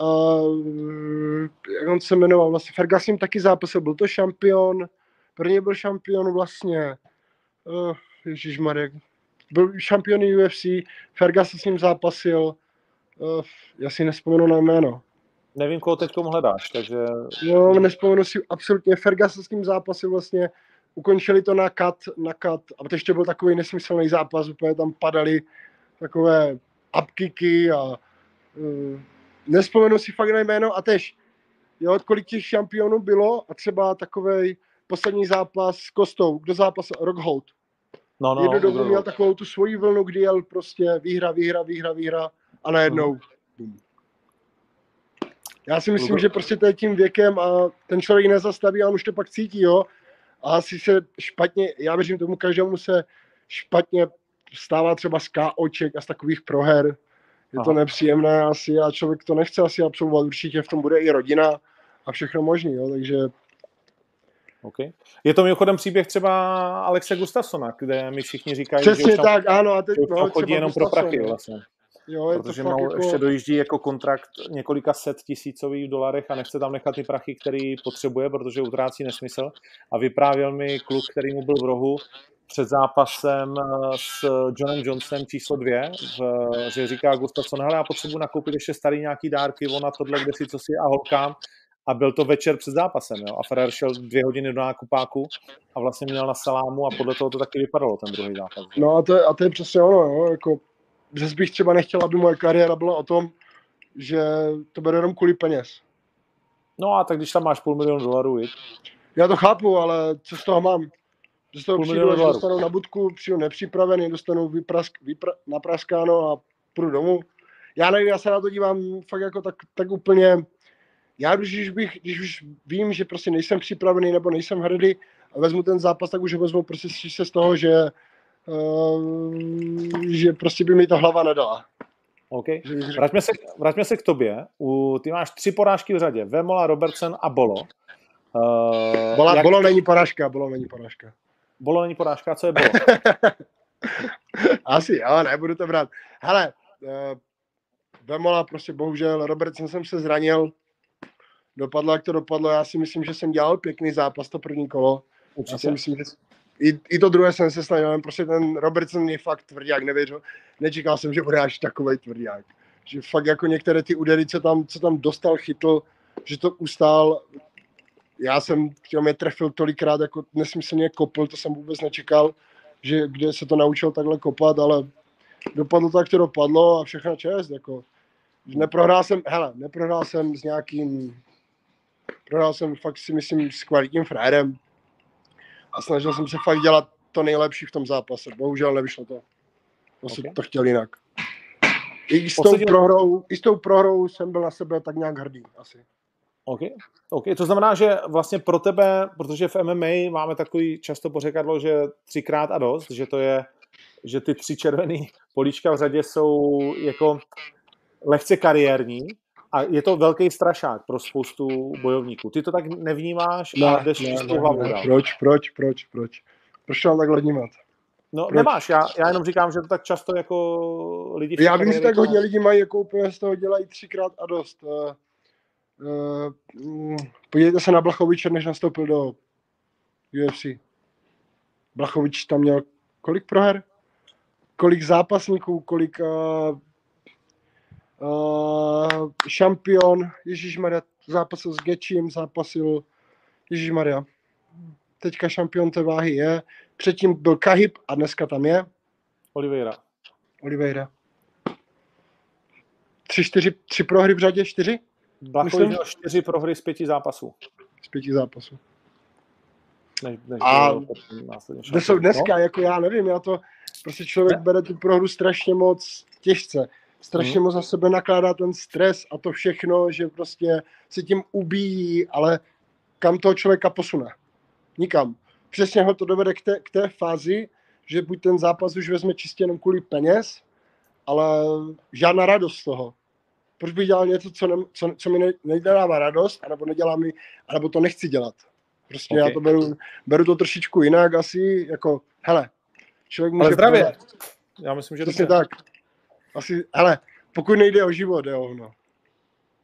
Uh, jak on se jmenoval, vlastně Ferguson taky zápasil, byl to šampion, první byl šampion vlastně, uh, Ježíš Marek, byl šampion UFC, Ferguson s ním zápasil, uh, já si nespomenu na jméno. Nevím, koho teď hledáš, takže... Jo, nespomenu si absolutně, Ferguson s ním zápasil vlastně, ukončili to na kat, na kat, a to ještě byl takový nesmyslný zápas, úplně tam padaly takové upkicky a uh, nespomenu si fakt na jméno a tež, jo, kolik těch šampionů bylo a třeba takový poslední zápas s Kostou, kdo zápas Rockhold. No, no, Jednu dobu no, no. měl takovou tu svoji vlnu, kdy jel prostě výhra, výhra, výhra, výhra a najednou bum. Já si myslím, že prostě to je tím věkem a ten člověk nezastaví a on už to pak cítí, jo. A asi se špatně, já věřím tomu, každému se špatně stává třeba z KOček a z takových proher. Je Aha. to nepříjemné asi a člověk to nechce asi absolvovat. Určitě v tom bude i rodina a všechno možné, jo. Takže Okay. Je to mimochodem příběh třeba Alexe Gustafsona, kde mi všichni říkají, Přesně že tam, tak, ano, a teď, no, chodí jenom Gustafson, pro prachy vlastně. Jo, je protože to mal, jako... ještě dojíždí jako kontrakt několika set tisícových dolarech a nechce tam nechat ty prachy, který potřebuje, protože utrácí nesmysl. A vyprávěl mi kluk, který mu byl v rohu před zápasem eh, s Johnem Johnsonem číslo dvě, v, že říká Gustafsson, hele, já potřebuji nakoupit ještě starý nějaký dárky, ona tohle, kde si co si a holkám a byl to večer před zápasem, jo? a Ferrer šel dvě hodiny do nákupáku a vlastně měl na salámu a podle toho to taky vypadalo, ten druhý zápas. No a to, je, a to je přesně ono, jo? jako že bych třeba nechtěl, aby moje kariéra byla o tom, že to bude jenom kvůli peněz. No a tak když tam máš půl milionu dolarů, viď? Já to chápu, ale co z toho mám? Že z toho půl přijdu, dostanu na budku, přijdu nepřipravený, dostanu vyprask, vypra, napraskáno a půjdu domů. Já nevím, já se na to dívám fakt jako tak, tak úplně, já když, bych, když už vím, že prostě nejsem připravený nebo nejsem hrdý a vezmu ten zápas, tak už vezmu prostě se z toho, že, že prostě by mi to hlava nedala. OK. Vraťme se, vraťme se k tobě. U, ty máš tři porážky v řadě. Vemola, Robertson a Bolo. Uh, Bola, jak... Bolo není porážka, Bolo není porážka. Bolo není porážka, co je Bolo? Asi jo, nebudu to brát. Hele, uh, Vemola prostě bohužel, Robertson jsem se zranil, dopadlo, jak to dopadlo. Já si myslím, že jsem dělal pěkný zápas to první kolo. Určitě. Já si myslím, že i, i to druhé jsem se snažil, prostě ten Robertson je fakt tvrdák, nevěřil. Nečekal jsem, že bude až takový tvrdák. Že fakt jako některé ty údery, co tam, co tam dostal, chytl, že to ustál. Já jsem mě trefil tolikrát, jako nesmyslně kopl, to jsem vůbec nečekal, že kde se to naučil takhle kopat, ale dopadlo tak, to dopadlo a všechno čest, jako. Neprohrál jsem, hele, neprohrál jsem s nějakým Prohrál jsem fakt si myslím s kvalitním frérem a snažil jsem se fakt dělat to nejlepší v tom zápase. Bohužel nevyšlo to. To okay. to chtěl jinak. I s, tou prohrou, I s tou prohrou jsem byl na sebe tak nějak hrdý asi. OK. OK, to znamená, že vlastně pro tebe, protože v MMA máme takový často pořekadlo, že třikrát a dost, že to je, že ty tři červený políčka v řadě jsou jako lehce kariérní, a je to velký strašák pro spoustu bojovníků. Ty to tak nevnímáš ne, a jdeš ne, ne, hlavu ne. Proč, proč, proč, proč? Proč to mám takhle vnímat? No proč? nemáš, já, já jenom říkám, že to tak často jako lidi... Já vím, že tak hodně lidí mají, jako úplně z toho dělají třikrát a dost. Uh, uh, podívejte se na Blachoviče, než nastoupil do UFC. Blachovič tam měl kolik proher? Kolik zápasníků, kolik uh, Uh, šampion, Ježíš Maria, zápasil s Gečím, zápasil Ježíš Maria. Teďka šampion té váhy je. Předtím byl Kahib a dneska tam je. Oliveira. Oliveira. Tři, čtyři, tři prohry v řadě, čtyři? Blachovič měl čtyři prohry z pěti zápasů. Z pěti zápasů. Než, než a kde jsou dneska, no? jako já nevím, já to, prostě člověk ne? bere tu prohru strašně moc těžce strašně hmm. moc za sebe nakládá ten stres a to všechno, že prostě se tím ubíjí, ale kam toho člověka posune? Nikam. Přesně ho to dovede k té, k té fázi, že buď ten zápas už vezme čistě jenom kvůli peněz, ale žádná radost z toho. Proč bych dělal něco, co, ne, co, co mi ne, nedává radost, anebo nedělá mi, anebo to nechci dělat. Prostě okay. já to beru, beru to trošičku jinak asi, jako, hele, člověk může... Ale zdravě. Já myslím, že to tak asi, hele, pokud nejde o život, jo, no.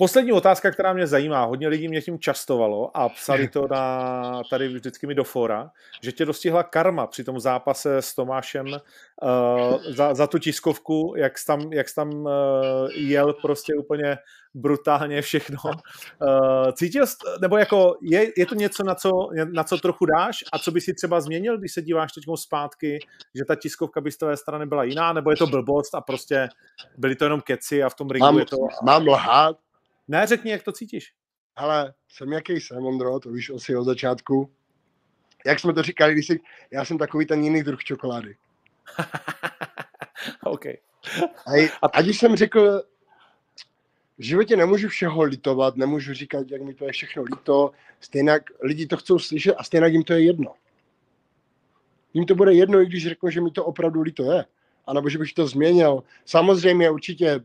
Poslední otázka, která mě zajímá, hodně lidí mě tím častovalo a psali to na, tady vždycky mi do fora, že tě dostihla karma při tom zápase s Tomášem uh, za, za tu tiskovku, jak jsi tam, jak jsi tam uh, jel prostě úplně brutálně všechno. Uh, cítil jsi, nebo jako je, je to něco, na co, na co trochu dáš? A co by si třeba změnil, když se díváš teď zpátky, že ta tiskovka by z té strany byla jiná, nebo je to blbost a prostě byly to jenom keci a v tom ringu mám, je to... Mám lhát, ne, řekni, jak to cítíš. Ale jsem jaký jsem, Ondro, to víš asi od začátku. Jak jsme to říkali, když jsi, já jsem takový ten jiný druh čokolády. OK. A, a když jsem řekl, v životě nemůžu všeho litovat, nemůžu říkat, jak mi to je všechno líto, stejně lidi to chcou slyšet a stejně jim to je jedno. Jím to bude jedno, i když řeknu, že mi to opravdu líto je. A nebo že bych to změnil. Samozřejmě určitě,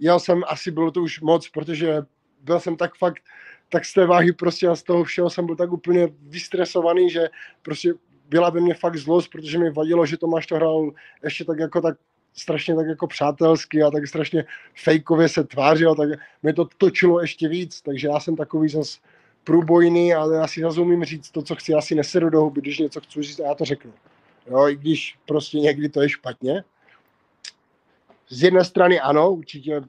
já jsem, asi bylo to už moc, protože byl jsem tak fakt, tak z té váhy prostě a z toho všeho jsem byl tak úplně vystresovaný, že prostě byla ve mně fakt zlost, protože mi vadilo, že Tomáš to hrál ještě tak jako tak strašně tak jako přátelsky a tak strašně fejkově se tvářil, tak mě to točilo ještě víc, takže já jsem takový zas průbojný, ale já si zase umím říct to, co chci, asi nesedu do huby, když něco chci říct a já to řeknu. Jo, i když prostě někdy to je špatně. Z jedné strany ano, určitě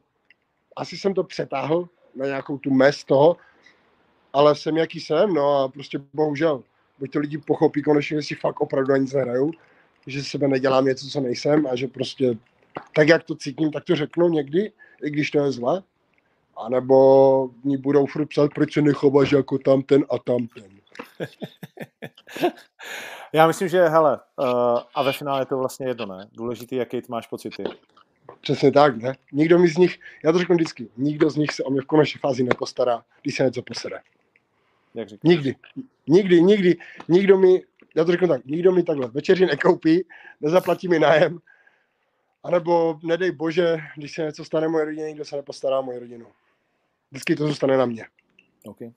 asi jsem to přetáhl na nějakou tu mez toho, ale jsem jaký jsem, no a prostě bohužel, buď to lidi pochopí konečně, že si fakt opravdu ani nehraju, že sebe nedělám něco, co nejsem a že prostě tak, jak to cítím, tak to řeknu někdy, i když to je zle. A nebo ní budou furt psát, proč se nechováš jako tam ten a tam ten. Já myslím, že hele, uh, a ve finále je to vlastně jedno, ne? Důležitý, jaký máš pocity. Přesně tak, ne? Nikdo mi z nich, já to řeknu vždycky, nikdo z nich se o mě v konečné fázi nepostará, když se něco posere. Jak říkáš? Nikdy. Nikdy, nikdy. Nikdo mi, já to řeknu tak, nikdo mi takhle večeři nekoupí, nezaplatí mi nájem, anebo nedej bože, když se něco stane moje rodině, nikdo se nepostará o moji rodinu. Vždycky to zůstane na mě. Okay.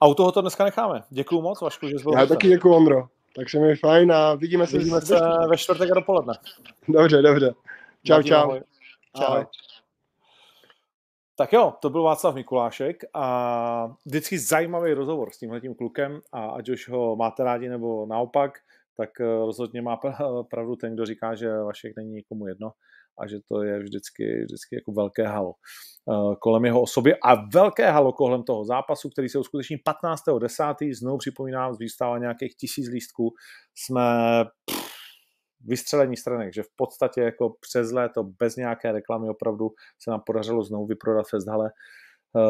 A u toho to dneska necháme. Děkuju moc, Vašku, že jsi byl Já taky děkuju, Ondro. Tak se mi fajn a vidíme se, vidíme se ve čtvrtek dopoledne. Dobře, dobře. Čau, čau. Ahoj. Čau. Ahoj. Tak jo, to byl Václav Mikulášek a vždycky zajímavý rozhovor s tímhle tím klukem a ať už ho máte rádi nebo naopak, tak eh, rozhodně má pravdu ten, kdo říká, že Vašek není nikomu jedno a že to je vždycky, vždycky jako velké halo eh, kolem jeho osoby a velké halo kolem toho zápasu, který se uskuteční 15.10. Znovu připomínám, zůstává nějakých tisíc lístků. Jsme pff, vystřelení stranek, že v podstatě jako přes léto bez nějaké reklamy opravdu se nám podařilo znovu vyprodat Festhale, eh,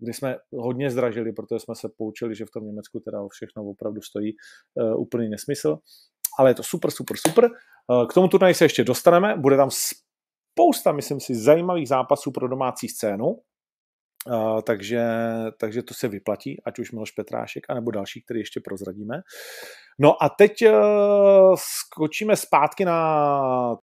kdy jsme hodně zdražili, protože jsme se poučili, že v tom Německu teda všechno opravdu stojí eh, úplný nesmysl. Ale je to super, super, super. Eh, k tomu turnaji se ještě dostaneme. Bude tam spousta, myslím si, zajímavých zápasů pro domácí scénu. Takže, takže to se vyplatí, ať už Miloš Petrášek, anebo další, který ještě prozradíme. No a teď uh, skočíme zpátky na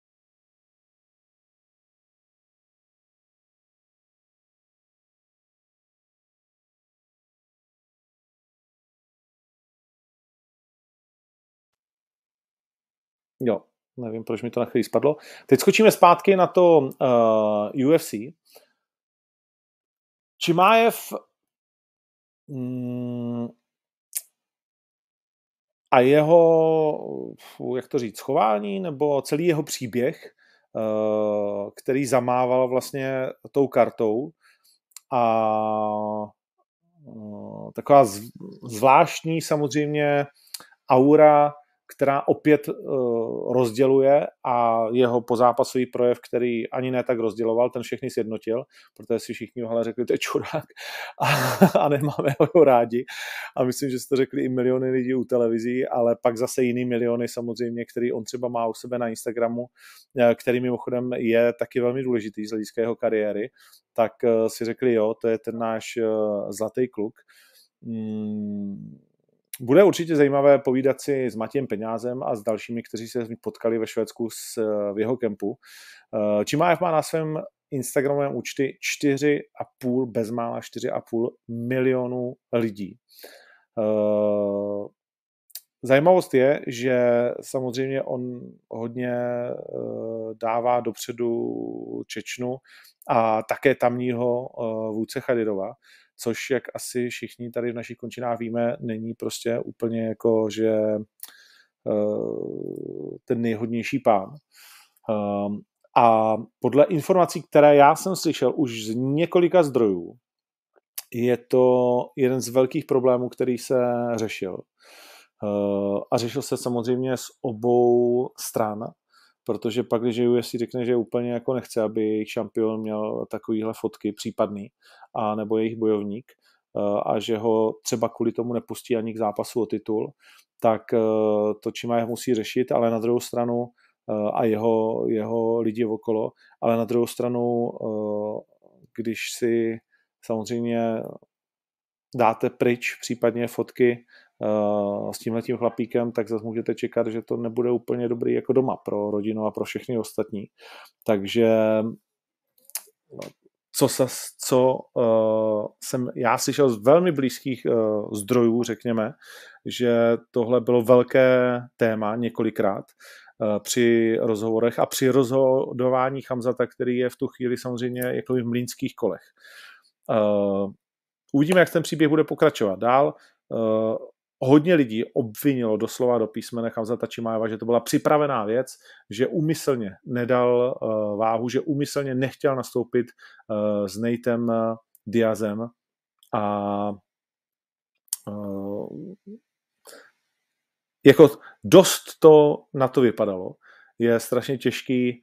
Jo, nevím, proč mi to na chvíli spadlo. Teď skočíme zpátky na to uh, eh, UFC. Čimájev mm, a jeho, jak to říct, chování nebo celý jeho příběh, uh, který zamával vlastně tou kartou a uh, taková zvláštní samozřejmě aura která opět uh, rozděluje a jeho pozápasový projev, který ani ne tak rozděloval, ten všechny sjednotil, protože si všichni hele řekli, to je čurák a, a nemáme ho rádi. A myslím, že jste řekli i miliony lidí u televizí, ale pak zase jiný miliony samozřejmě, který on třeba má u sebe na Instagramu, eh, který mimochodem je taky velmi důležitý z hlediska jeho kariéry, tak uh, si řekli, jo, to je ten náš zlatý kluk. Mm, bude určitě zajímavé povídat si s Matějem Peňázem a s dalšími, kteří se potkali ve Švédsku s, v jeho kempu. Eh, Čimájev má na svém Instagramovém účty 4,5, bezmála 4,5 milionů lidí. Eh, zajímavost je, že samozřejmě on hodně eh, dává dopředu Čečnu a také tamního vůdce Chadidova, což jak asi všichni tady v našich končinách víme, není prostě úplně jako, že uh, ten nejhodnější pán. Um, a podle informací, které já jsem slyšel už z několika zdrojů, je to jeden z velkých problémů, který se řešil. Uh, a řešil se samozřejmě z obou stran protože pak, když UFC řekne, že úplně jako nechce, aby jejich šampion měl takovýhle fotky případný, a nebo jejich bojovník, eh, a že ho třeba kvůli tomu nepustí ani k zápasu o titul, tak eh, to Čimajev musí řešit, ale na druhou stranu a jeho, jeho lidi okolo, ale na druhou stranu, když si samozřejmě dáte pryč případně fotky s tímhletím chlapíkem, tak zase můžete čekat, že to nebude úplně dobrý jako doma pro rodinu a pro všechny ostatní. Takže co, se, co uh, jsem já slyšel z velmi blízkých uh, zdrojů, řekněme, že tohle bylo velké téma několikrát uh, při rozhovorech a při rozhodování Chamzata, který je v tu chvíli samozřejmě jako v mlínských kolech. Uh, uvidíme, jak ten příběh bude pokračovat dál. Uh, hodně lidí obvinilo doslova do písmene Hamzata Čimájeva, že to byla připravená věc, že úmyslně nedal uh, váhu, že úmyslně nechtěl nastoupit uh, s Natem uh, Diazem a jako dost to na to vypadalo. Je strašně těžký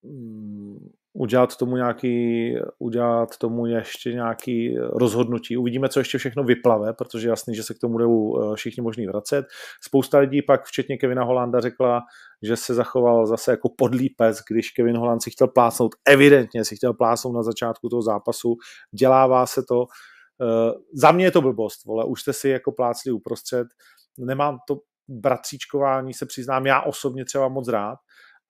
um, udělat tomu nějaký, udělat tomu ještě nějaký rozhodnutí. Uvidíme, co ještě všechno vyplave, protože jasný, že se k tomu budou eh, všichni možný vracet. Spousta lidí pak, včetně Kevina Holanda, řekla, že se zachoval zase jako podlý pes, když Kevin Holland si chtěl plásnout, evidentně si chtěl plásnout na začátku toho zápasu, dělává se to. Eh, za mě je to blbost, vole, už jste si jako plácli uprostřed, nemám to bratříčkování, se přiznám, já osobně třeba moc rád,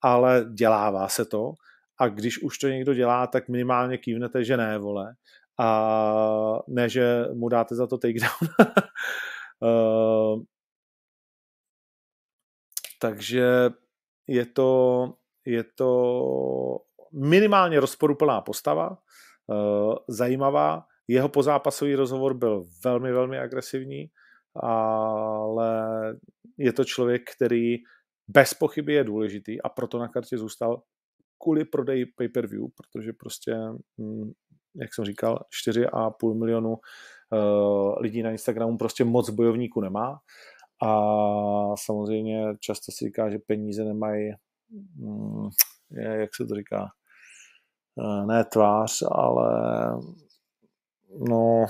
ale dělává se to a když už to někdo dělá, tak minimálně kývnete, že ne, vole. A ne, že mu dáte za to takedown. uh, takže je to, je to minimálně rozporuplná postava, uh, zajímavá. Jeho pozápasový rozhovor byl velmi, velmi agresivní, ale je to člověk, který bez pochyby je důležitý a proto na kartě zůstal kvůli prodeji pay-per-view, protože prostě, hm, jak jsem říkal, 4,5 milionu uh, lidí na Instagramu prostě moc bojovníků nemá a samozřejmě často si říká, že peníze nemají, hm, jak se to říká, uh, ne tvář, ale no,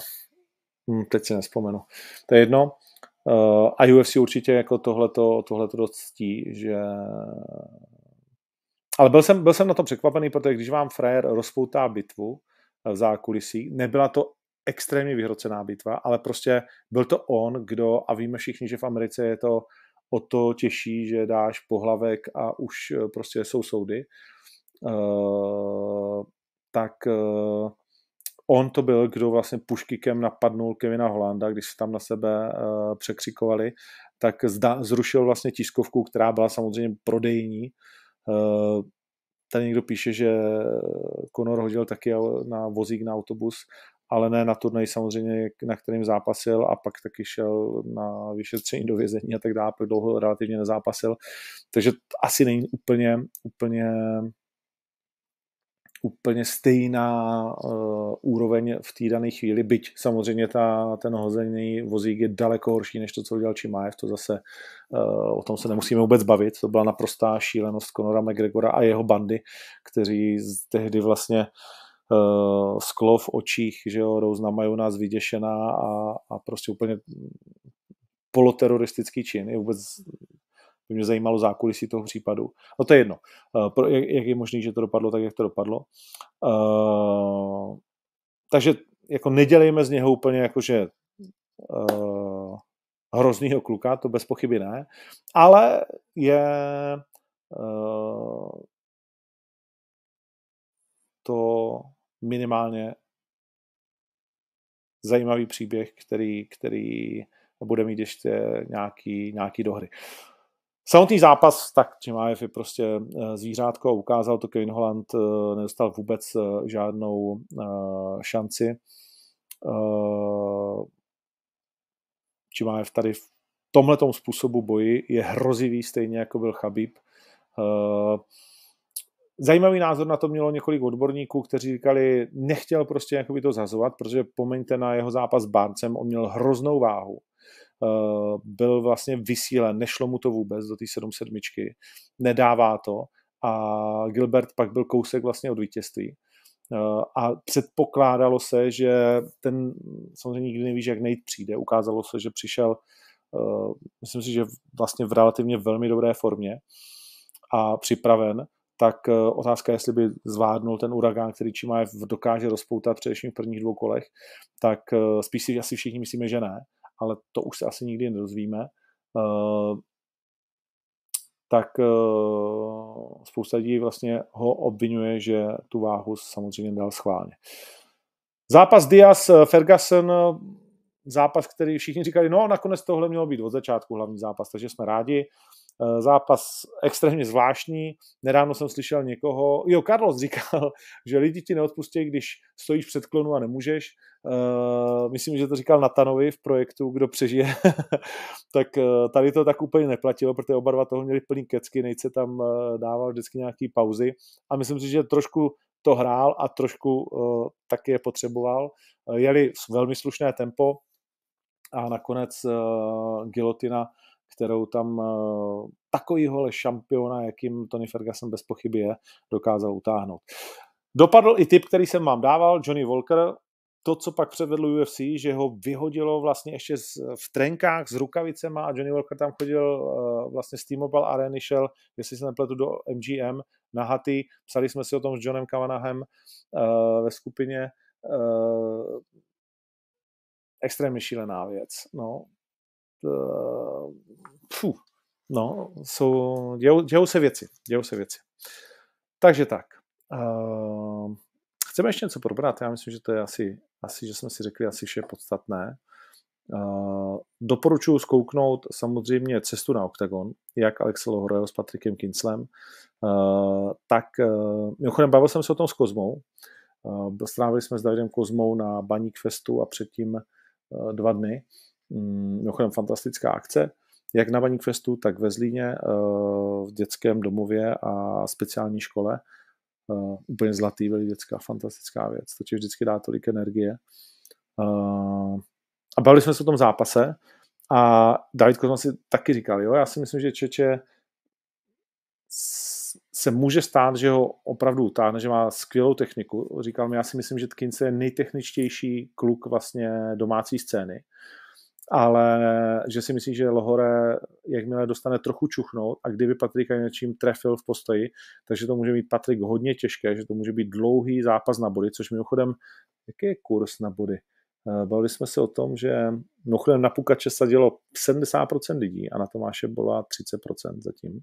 hm, teď si nespomenu. To je jedno. Uh, a UFC určitě jako tohleto, tohleto dost ctí, že ale byl jsem, byl jsem na to překvapený, protože když vám frajer rozpoutá bitvu v zákulisí, nebyla to extrémně vyhrocená bitva, ale prostě byl to on, kdo, a víme všichni, že v Americe je to o to těžší, že dáš pohlavek a už eh, prostě jsou soudy, uh, tak on to byl, kdo vlastně puškikem napadnul Kevina Holanda, když se tam na sebe překřikovali, tak zrušil vlastně tiskovku, která byla samozřejmě prodejní, Eh, tady někdo píše, že Conor hodil taky na vozík na autobus, ale ne na turnaj samozřejmě, na kterým zápasil a pak taky šel na vyšetření do vězení a tak dále, dlouho relativně nezápasil. Takže asi není úplně, úplně úplně stejná uh, úroveň v té dané chvíli, byť samozřejmě ta, ten hozený vozík je daleko horší, než to, co udělal Čimájev, to zase uh, o tom se nemusíme vůbec bavit, to byla naprostá šílenost Conora McGregora a jeho bandy, kteří tehdy vlastně uh, sklo v očích, že jo, Rose na nás vyděšená a, a prostě úplně poloteroristický čin, je vůbec by mě zajímalo zákulisí toho případu. No to je jedno. Uh, jak je možné, že to dopadlo tak, jak to dopadlo. Uh, takže jako nedělejme z něho úplně jakože uh, hroznýho kluka, to bez pochyby ne, ale je to minimálně zajímavý příběh, který, který bude mít ještě nějaký, nějaký dohry. Samotný zápas, tak Čimájev je prostě eh, zvířátko ukázal to Kevin Holland, eh, nedostal vůbec eh, žádnou šanci. Čimájev tady v tomhletom způsobu boji je hrozivý, stejně jako byl Chabib. Zajímavý názor na to mělo několik odborníků, kteří říkali, nechtěl prostě to zazovat, protože pomeňte na jeho zápas s Barcem, on měl hroznou váhu byl vlastně vysílen, nešlo mu to vůbec do té 7-7, nedává to a Gilbert pak byl kousek vlastně od vítězství. Eh, a předpokládalo se, že ten, samozřejmě nikdy nevíš, jak nejít přijde. Ukázalo se, že přišel, eh, myslím si, že vlastně v relativně velmi dobré formě. a připraven, tak eh, otázka, jestli by zvládnul ten uragán, který Čimájev dokáže rozpoutat především v prvních dvou kolech, tak eh, spíš si asi všichni myslíme, že ne, ale to už se asi nikdy nedozvíme. Tak spousta lidí vlastně ho obvinuje, že tu váhu samozřejmě dal schválně. Zápas Diaz Ferguson zápas, který všichni říkali, no nakonec tohle mělo být od začátku hlavní zápas, takže jsme rádi. Eh, zápas extrémně zvláštní. Nedávno jsem slyšel někoho, jo, Carlos říkal, že lidi ti neodpustí, když stojíš před klonu a nemůžeš. Uh, myslím, že to říkal Natanovi v projektu, kdo přežije. tak uh, tady to tak úplně neplatilo, protože oba dva toho měli plný kecky, nejce tam dával vždycky nějaký pauzy. A myslím si, že trošku to hrál a trošku taky je potřeboval. Jeli velmi slušné tempo a nakonec uh, gilotina kterou tam eh, takovýhle šampiona, jakým Tony Ferguson bez pochyby je, dokázal utáhnout. Dopadl i typ, který jsem vám dával, Johnny Walker, to, co pak předvedl UFC, že ho vyhodilo vlastně ještě v trenkách s rukavicema a Johnny Walker tam chodil uh, vlastně z T-Mobile Arena, šel, jestli se nepletu, do MGM na haty. Psali jsme si o tom s Johnem Kavanahem uh, ve skupině. Uh, extrémně šílená věc. No. Fuh, no, jsou, dějou, dějou se věci, dějou se věci. Takže tak. Uh, chceme ještě něco probrat? Já myslím, že to je asi, asi že jsme si řekli asi vše podstatné. Uh, doporučuji zkouknout samozřejmě cestu na OKTAGON, jak Alex Lohorel s Patrikem Kinslem. Uh, tak, uh, mimochodem bavil jsem se o tom s Kozmou. Strávili jsme s Davidem Kozmou na Baník Festu a předtím dva dny. Mm, mimochodem fantastická akce, jak na Baník Festu, tak ve Zlíně eh, v dětském domově a speciální škole. Eh, úplně zlatý, velmi dětská, fantastická věc. To ti vždycky dá tolik energie. Eh, a bavili jsme se o tom zápase a David Kozma si taky říkal, jo, já si myslím, že Čeče se může stát, že ho opravdu utáhne, že má skvělou techniku. Říkal mi, já si myslím, že Tkince je nejtechničtější kluk vlastně domácí scény ale že si myslí, že Lohore, jakmile dostane trochu čuchnout a kdyby Patrika něčím trefil v postoji, takže to může mít Patrik hodně těžké, že to může být dlouhý zápas na body, což mimochodem, jaký je kurz na body? Eh, bavili jsme se o tom, že mimochodem na Pukače sadilo 70% lidí a na Tomáše byla 30% zatím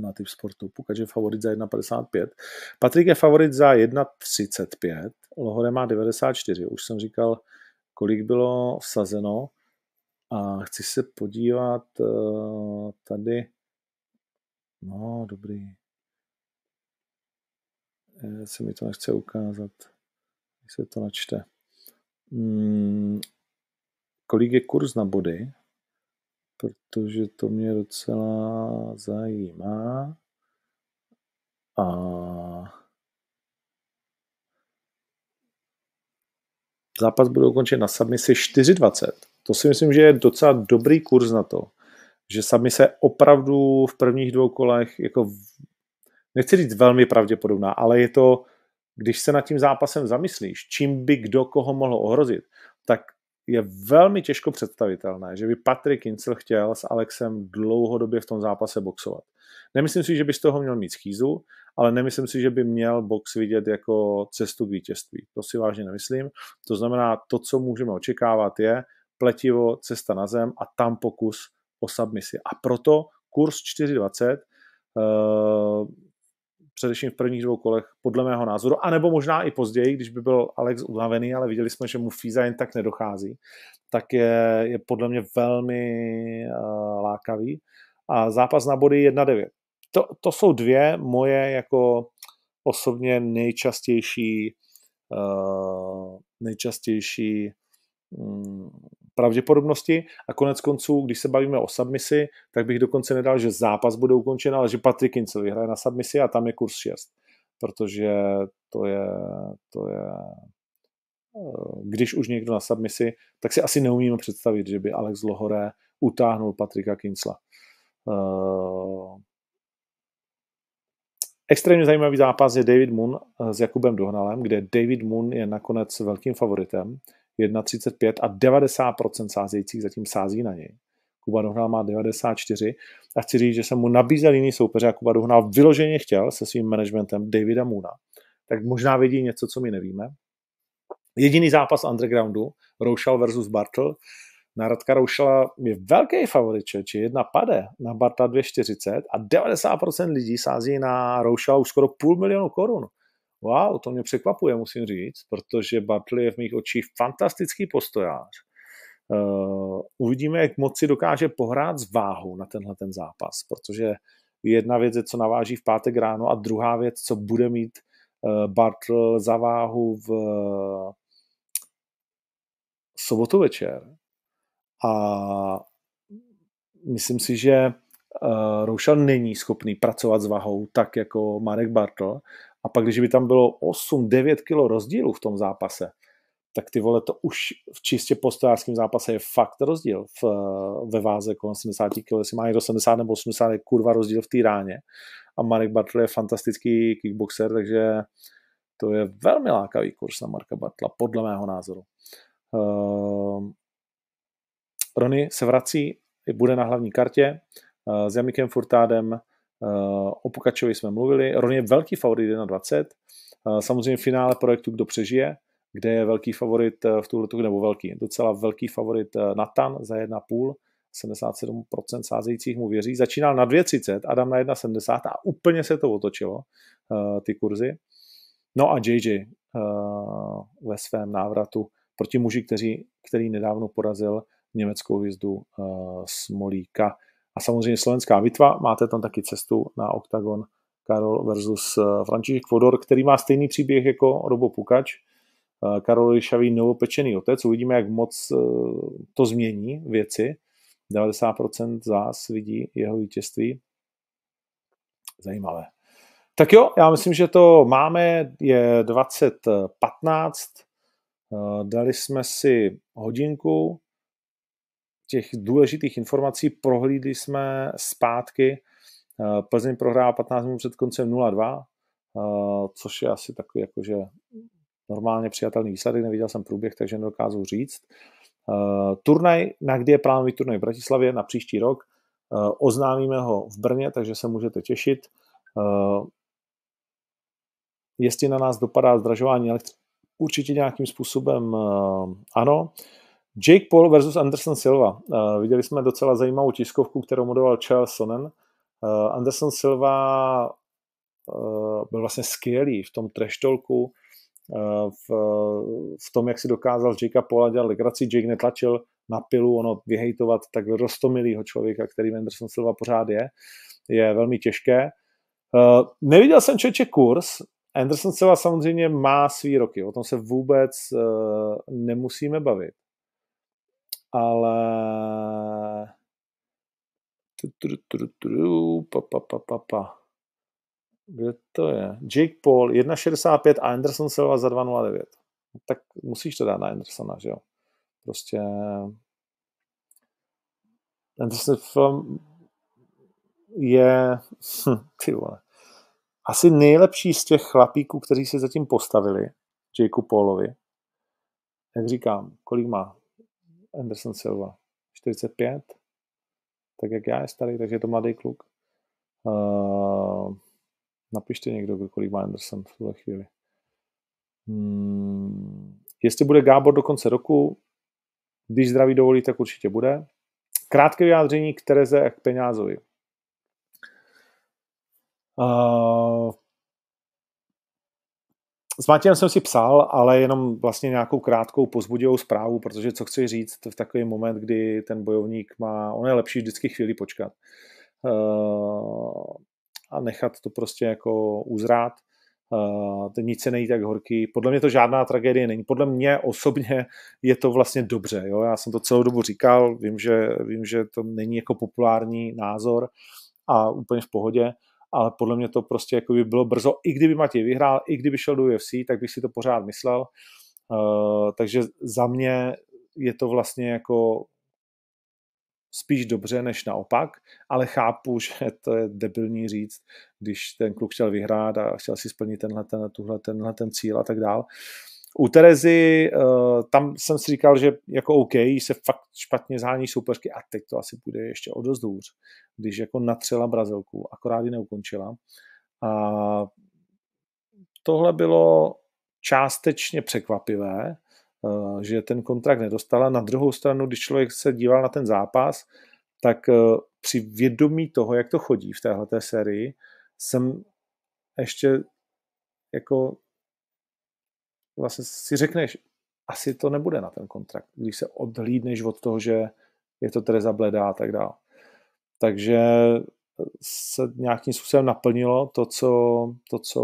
na typ sportu. Pukač je favorit za 1,55. Patrik je favorit za 1,35. Lohore má 94. Už jsem říkal, kolik bylo vsazeno. A chci se podívat uh, tady. No, dobrý. Je, se mi to nechce ukázat. Jak se to načte. Hmm, kolik je kurz na body? Protože to mě docela zajímá. A zápas bude ukončen na submisi 4.20. To si myslím, že je docela dobrý kurz na to, že submise opravdu v prvních dvou kolech, jako nechci říct velmi pravděpodobná, ale je to, když se nad tím zápasem zamyslíš, čím by kdo koho mohl ohrozit, tak je velmi těžko představitelné, že by Patrick Kincel chtěl s Alexem dlouhodobě v tom zápase boxovat. Nemyslím si, že by z toho měl mít schýzu, ale nemyslím si, že by měl box vidět jako cestu k vítězství. To si vážně nemyslím. To znamená, to, co můžeme očekávat, je pletivo, cesta na zem a tam pokus o submisi. A proto kurz 4.20 uh, především v prvních dvou kolech, podle mého názoru, anebo možná i později, když by byl Alex unavený, ale viděli jsme, že mu Fíza jen tak nedochází, tak je, je podle mě velmi uh, lákavý. A zápas na body 1-9 to, to jsou dvě moje jako osobně nejčastější uh, nejčastější um, pravděpodobnosti a konec konců, když se bavíme o submisi, tak bych dokonce nedal, že zápas bude ukončen, ale že Patrick Kincel vyhraje na submisi a tam je kurz 6, protože to je, to je uh, když už někdo na submisi, tak si asi neumíme představit, že by Alex Lohore utáhnul Patrika Kincla. Uh, Extrémně zajímavý zápas je David Moon eh, s Jakubem Dohnalem, kde David Moon je nakonec velkým favoritem, 1,35 a 90% sázejících zatím sází na něj. Kuba Dohnal má 94 a chci říct, že jsem mu nabízel jiný soupeře a Kuba Dohnal vyloženě chtěl se svým managementem Davida Moona. Tak možná vědí něco, co my nevíme. Jediný zápas undergroundu, Roušal versus Bartle, na Radka Roušala je velký favorit, či jedna pade na Barta 2,40 a 90% lidí sází na Roušala už skoro půl milionu korun. Wow, to mě překvapuje, musím říct, protože Bartley je v mých očích fantastický postojář. Uh, uvidíme, jak moc si dokáže pohrát s váhou na tenhle ten zápas, protože jedna věc je, co naváží v pátek ráno a druhá věc, co bude mít uh, Bartl za váhu v uh, sobotu večer. A myslím si, že uh, Roušal není schopný pracovat s váhou tak jako Marek Bartl. A pak, když by tam bylo 8-9 kg rozdílu v tom zápase, tak ty vole, to už v čistě postojářském zápase je fakt rozdíl v, ve váze kolem 70 kg, jestli má někdo 70 nebo 80, je kurva rozdíl v té ráně. A Marek Bartl je fantastický kickboxer, takže to je velmi lákavý kurz na Marka Bartla, podle mého názoru. Uh, Rony se vrací, bude na hlavní kartě uh, s Jamikem Furtádem, uh, o Pukačovi jsme mluvili, Rony je velký favorit 21, uh, samozřejmě v finále projektu Kdo přežije, kde je velký favorit v tuhle nebo velký, docela velký favorit Natan za 1,5, 77% sázejících mu věří. Začínal na 2,30, Adam na 1,70 a úplně se to otočilo, ty kurzy. No a JJ ve svém návratu proti muži, který, který nedávno porazil německou hvězdu uh, Smolíka. A samozřejmě slovenská bitva, máte tam taky cestu na OKTAGON Karol versus uh, František Fodor, který má stejný příběh jako Robo Pukač. Uh, Karol Lišavý novopečený otec, uvidíme, jak moc to změní věci. 90% z vás vidí jeho vítězství. Zajímavé. Tak jo, já myslím, že to máme, je 2015, dali jsme si hodinku, těch důležitých informací prohlídli jsme zpátky. Eh, Plzeň prohrála 15 minut před koncem 0-2, eh, což je asi takový jakože normálně přijatelný výsledek, neviděl jsem průběh, takže nedokážu říct. Eh, turnaj, na kdy je plánový turnaj v Bratislavě na příští rok, oznámíme ho v Brně, takže se můžete těšit. Jestli na nás dopadá zdražování elektřiny, určitě nějakým způsobem ano. Jake Paul versus Anderson Silva. Uh, viděli jsme docela zajímavou tiskovku, kterou modoval Charles Sonnen. Uh, Anderson Silva uh, byl vlastně skvělý v tom uh, v, v tom, jak si dokázal Jakea Paula dělat legraci. Jake netlačil na pilu, ono vyhejtovat tak rostomilýho člověka, kterým Anderson Silva pořád je, je velmi těžké. Neviděl jsem člověče kurz, Anderson Silva samozřejmě má svý roky, o tom se vůbec nemusíme bavit ale pa, pa, pa, pa, pa. Kde to je? Jake Paul 1,65 a Anderson Silva za 2,09. Tak musíš to dát na Andersona, že jo? Prostě Anderson je ty vole, asi nejlepší z těch chlapíků, kteří se zatím postavili, Jakeu Paulovi. Jak říkám, kolik má? Anderson Silva. 45, tak jak já je starý, takže je to mladý kluk. Uh, napište někdo, kolik má Anderson v tuhle chvíli. Hmm, jestli bude Gábor do konce roku, když zdraví dovolí, tak určitě bude. Krátké vyjádření k Tereze a k Peňázovi. Uh, s Matějem jsem si psal, ale jenom vlastně nějakou krátkou pozbudivou zprávu, protože co chci říct v takový moment, kdy ten bojovník má, on je lepší vždycky chvíli počkat uh, a nechat to prostě jako uzrát. Uh, ten nic se nejí tak horký. Podle mě to žádná tragédie není. Podle mě osobně je to vlastně dobře. Jo? Já jsem to celou dobu říkal, vím že, vím, že to není jako populární názor a úplně v pohodě, ale podle mě to prostě jako by bylo brzo, i kdyby Matěj vyhrál, i kdyby šel do UFC, tak bych si to pořád myslel. Uh, takže za mě je to vlastně jako spíš dobře než naopak, ale chápu, že to je debilní říct, když ten kluk chtěl vyhrát a chtěl si splnit tenhle ten, tuhle, tenhle ten cíl a tak dál. U Terezy, uh, tam jsem si říkal, že jako OK, se fakt špatně zhání soupeřky a teď to asi bude ještě o dost hůř, když jako natřela Brazilku, akorát ji neukončila. A tohle bylo částečně překvapivé, uh, že ten kontrakt nedostala. Na druhou stranu, když člověk se díval na ten zápas, tak uh, při vědomí toho, jak to chodí v téhle sérii, jsem ještě jako vlastně si řekneš, asi to nebude na ten kontrakt, když se odhlídneš od toho, že je to Tereza Bledá a tak dále. Takže se nějakým způsobem naplnilo to, co, to, co,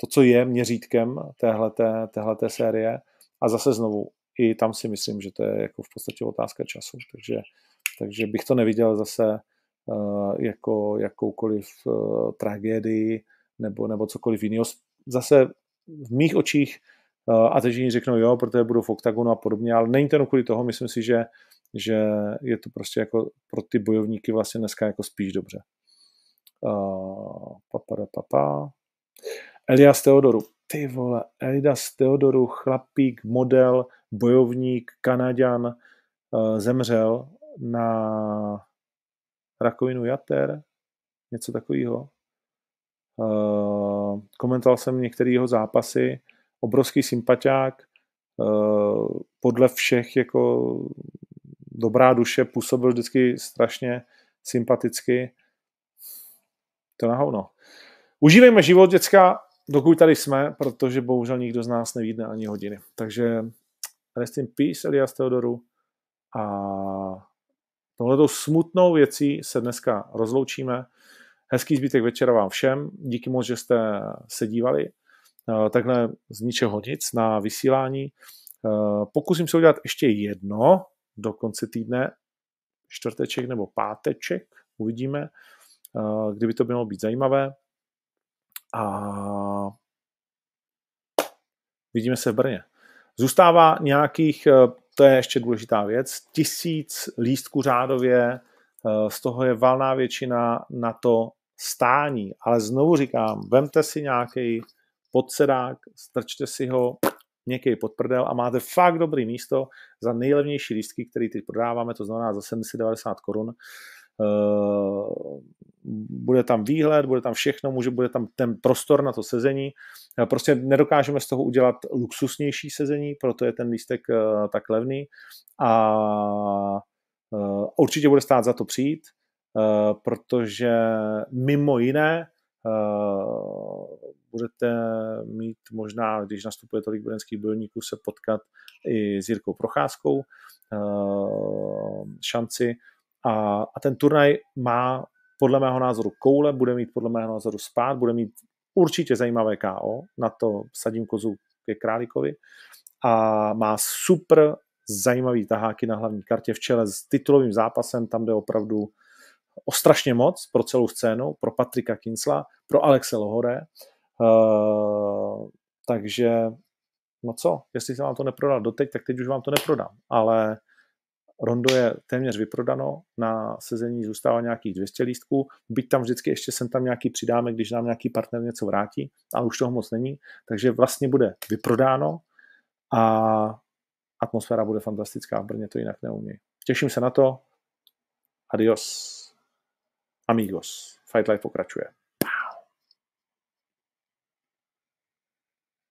to, co je měřítkem téhleté, téhleté série. A zase znovu, i tam si myslím, že to je jako v podstatě otázka času. Takže, takže bych to neviděl zase uh, jako jakoukoliv uh, tragédii nebo, nebo cokoliv jiného. Zase v mých očích, eh, a teď řeknou jo, protože budou v oktagonu a podobně, ale není to jenom kvůli toho, myslím si, že, že je to prostě jako pro ty bojovníky vlastně dneska jako spíš dobře. Uh, papa, papa. Elias Teodoru. Ty vole, Elias Teodoru, chlapík, model, bojovník, Kanaďan, uh, zemřel na rakovinu jater, něco takového. Uh, komentoval jsem některé jeho zápasy, obrovský sympatiák, uh, podle všech jako dobrá duše, působil vždycky strašně sympaticky. To na hovno. Užívejme život, děcka, dokud tady jsme, protože bohužel nikdo z nás neví ani hodiny. Takže rest in peace, Elias Teodoru. A tohletou smutnou věcí se dneska rozloučíme. Hezký zbytek večera vám všem. Díky moc, že jste se dívali eh, takhle z ničeho nic na vysílání. Eh, pokusím se udělat ještě jedno do konce týdne, čtvrteček nebo páteček, uvidíme, eh, kdyby to mělo být zajímavé. A vidíme se v Brně. Zůstává nějakých, to je ještě důležitá věc, tisíc lístků řádově, z toho je valná většina na to stání. Ale znovu říkám, vemte si nějaký podsedák, strčte si ho něký pod prdel a máte fakt dobrý místo za nejlevnější lístky, který teď prodáváme, to znamená za 790 korun. Uh, bude tam výhled, bude tam všechno, může, bude tam ten prostor na to sezení. Uh, prostě nedokážeme z toho udělat luxusnější sezení, proto je ten lístek uh, tak levný a určitě bude stát za to přijít. Eh, protože mimo jiné eh, budete mít možná, když nastupuje tolik brněnských bojovníků, se potkat i s Jirkou Procházkou eh, šanci. A, a ten turnaj má podle mého názoru koule, bude mít podle mého názoru spát, bude mít určitě zajímavé KO, na to sadím kozu ke Králíkovi. A má super zajímavý taháky na hlavní kartě v čele s titulovým zápasem, tam jde opravdu o strašně moc pro celou scénu, pro Patrika Kinsla, pro Alexe Lohore. Uh, takže no co, jestli se vám to neprodal doteď, tak teď už vám to neprodám. Ale Rondo je téměř vyprodano, na sezení zůstává nějakých 200 lístků, byť tam vždycky ještě sem tam nějaký přidáme, když nám nějaký partner něco vrátí, ale už toho moc není, takže vlastně bude vyprodáno a atmosféra bude fantastická, v Brně to jinak neumí. Těším se na to, adios. Amigos, Fight Life pokračuje.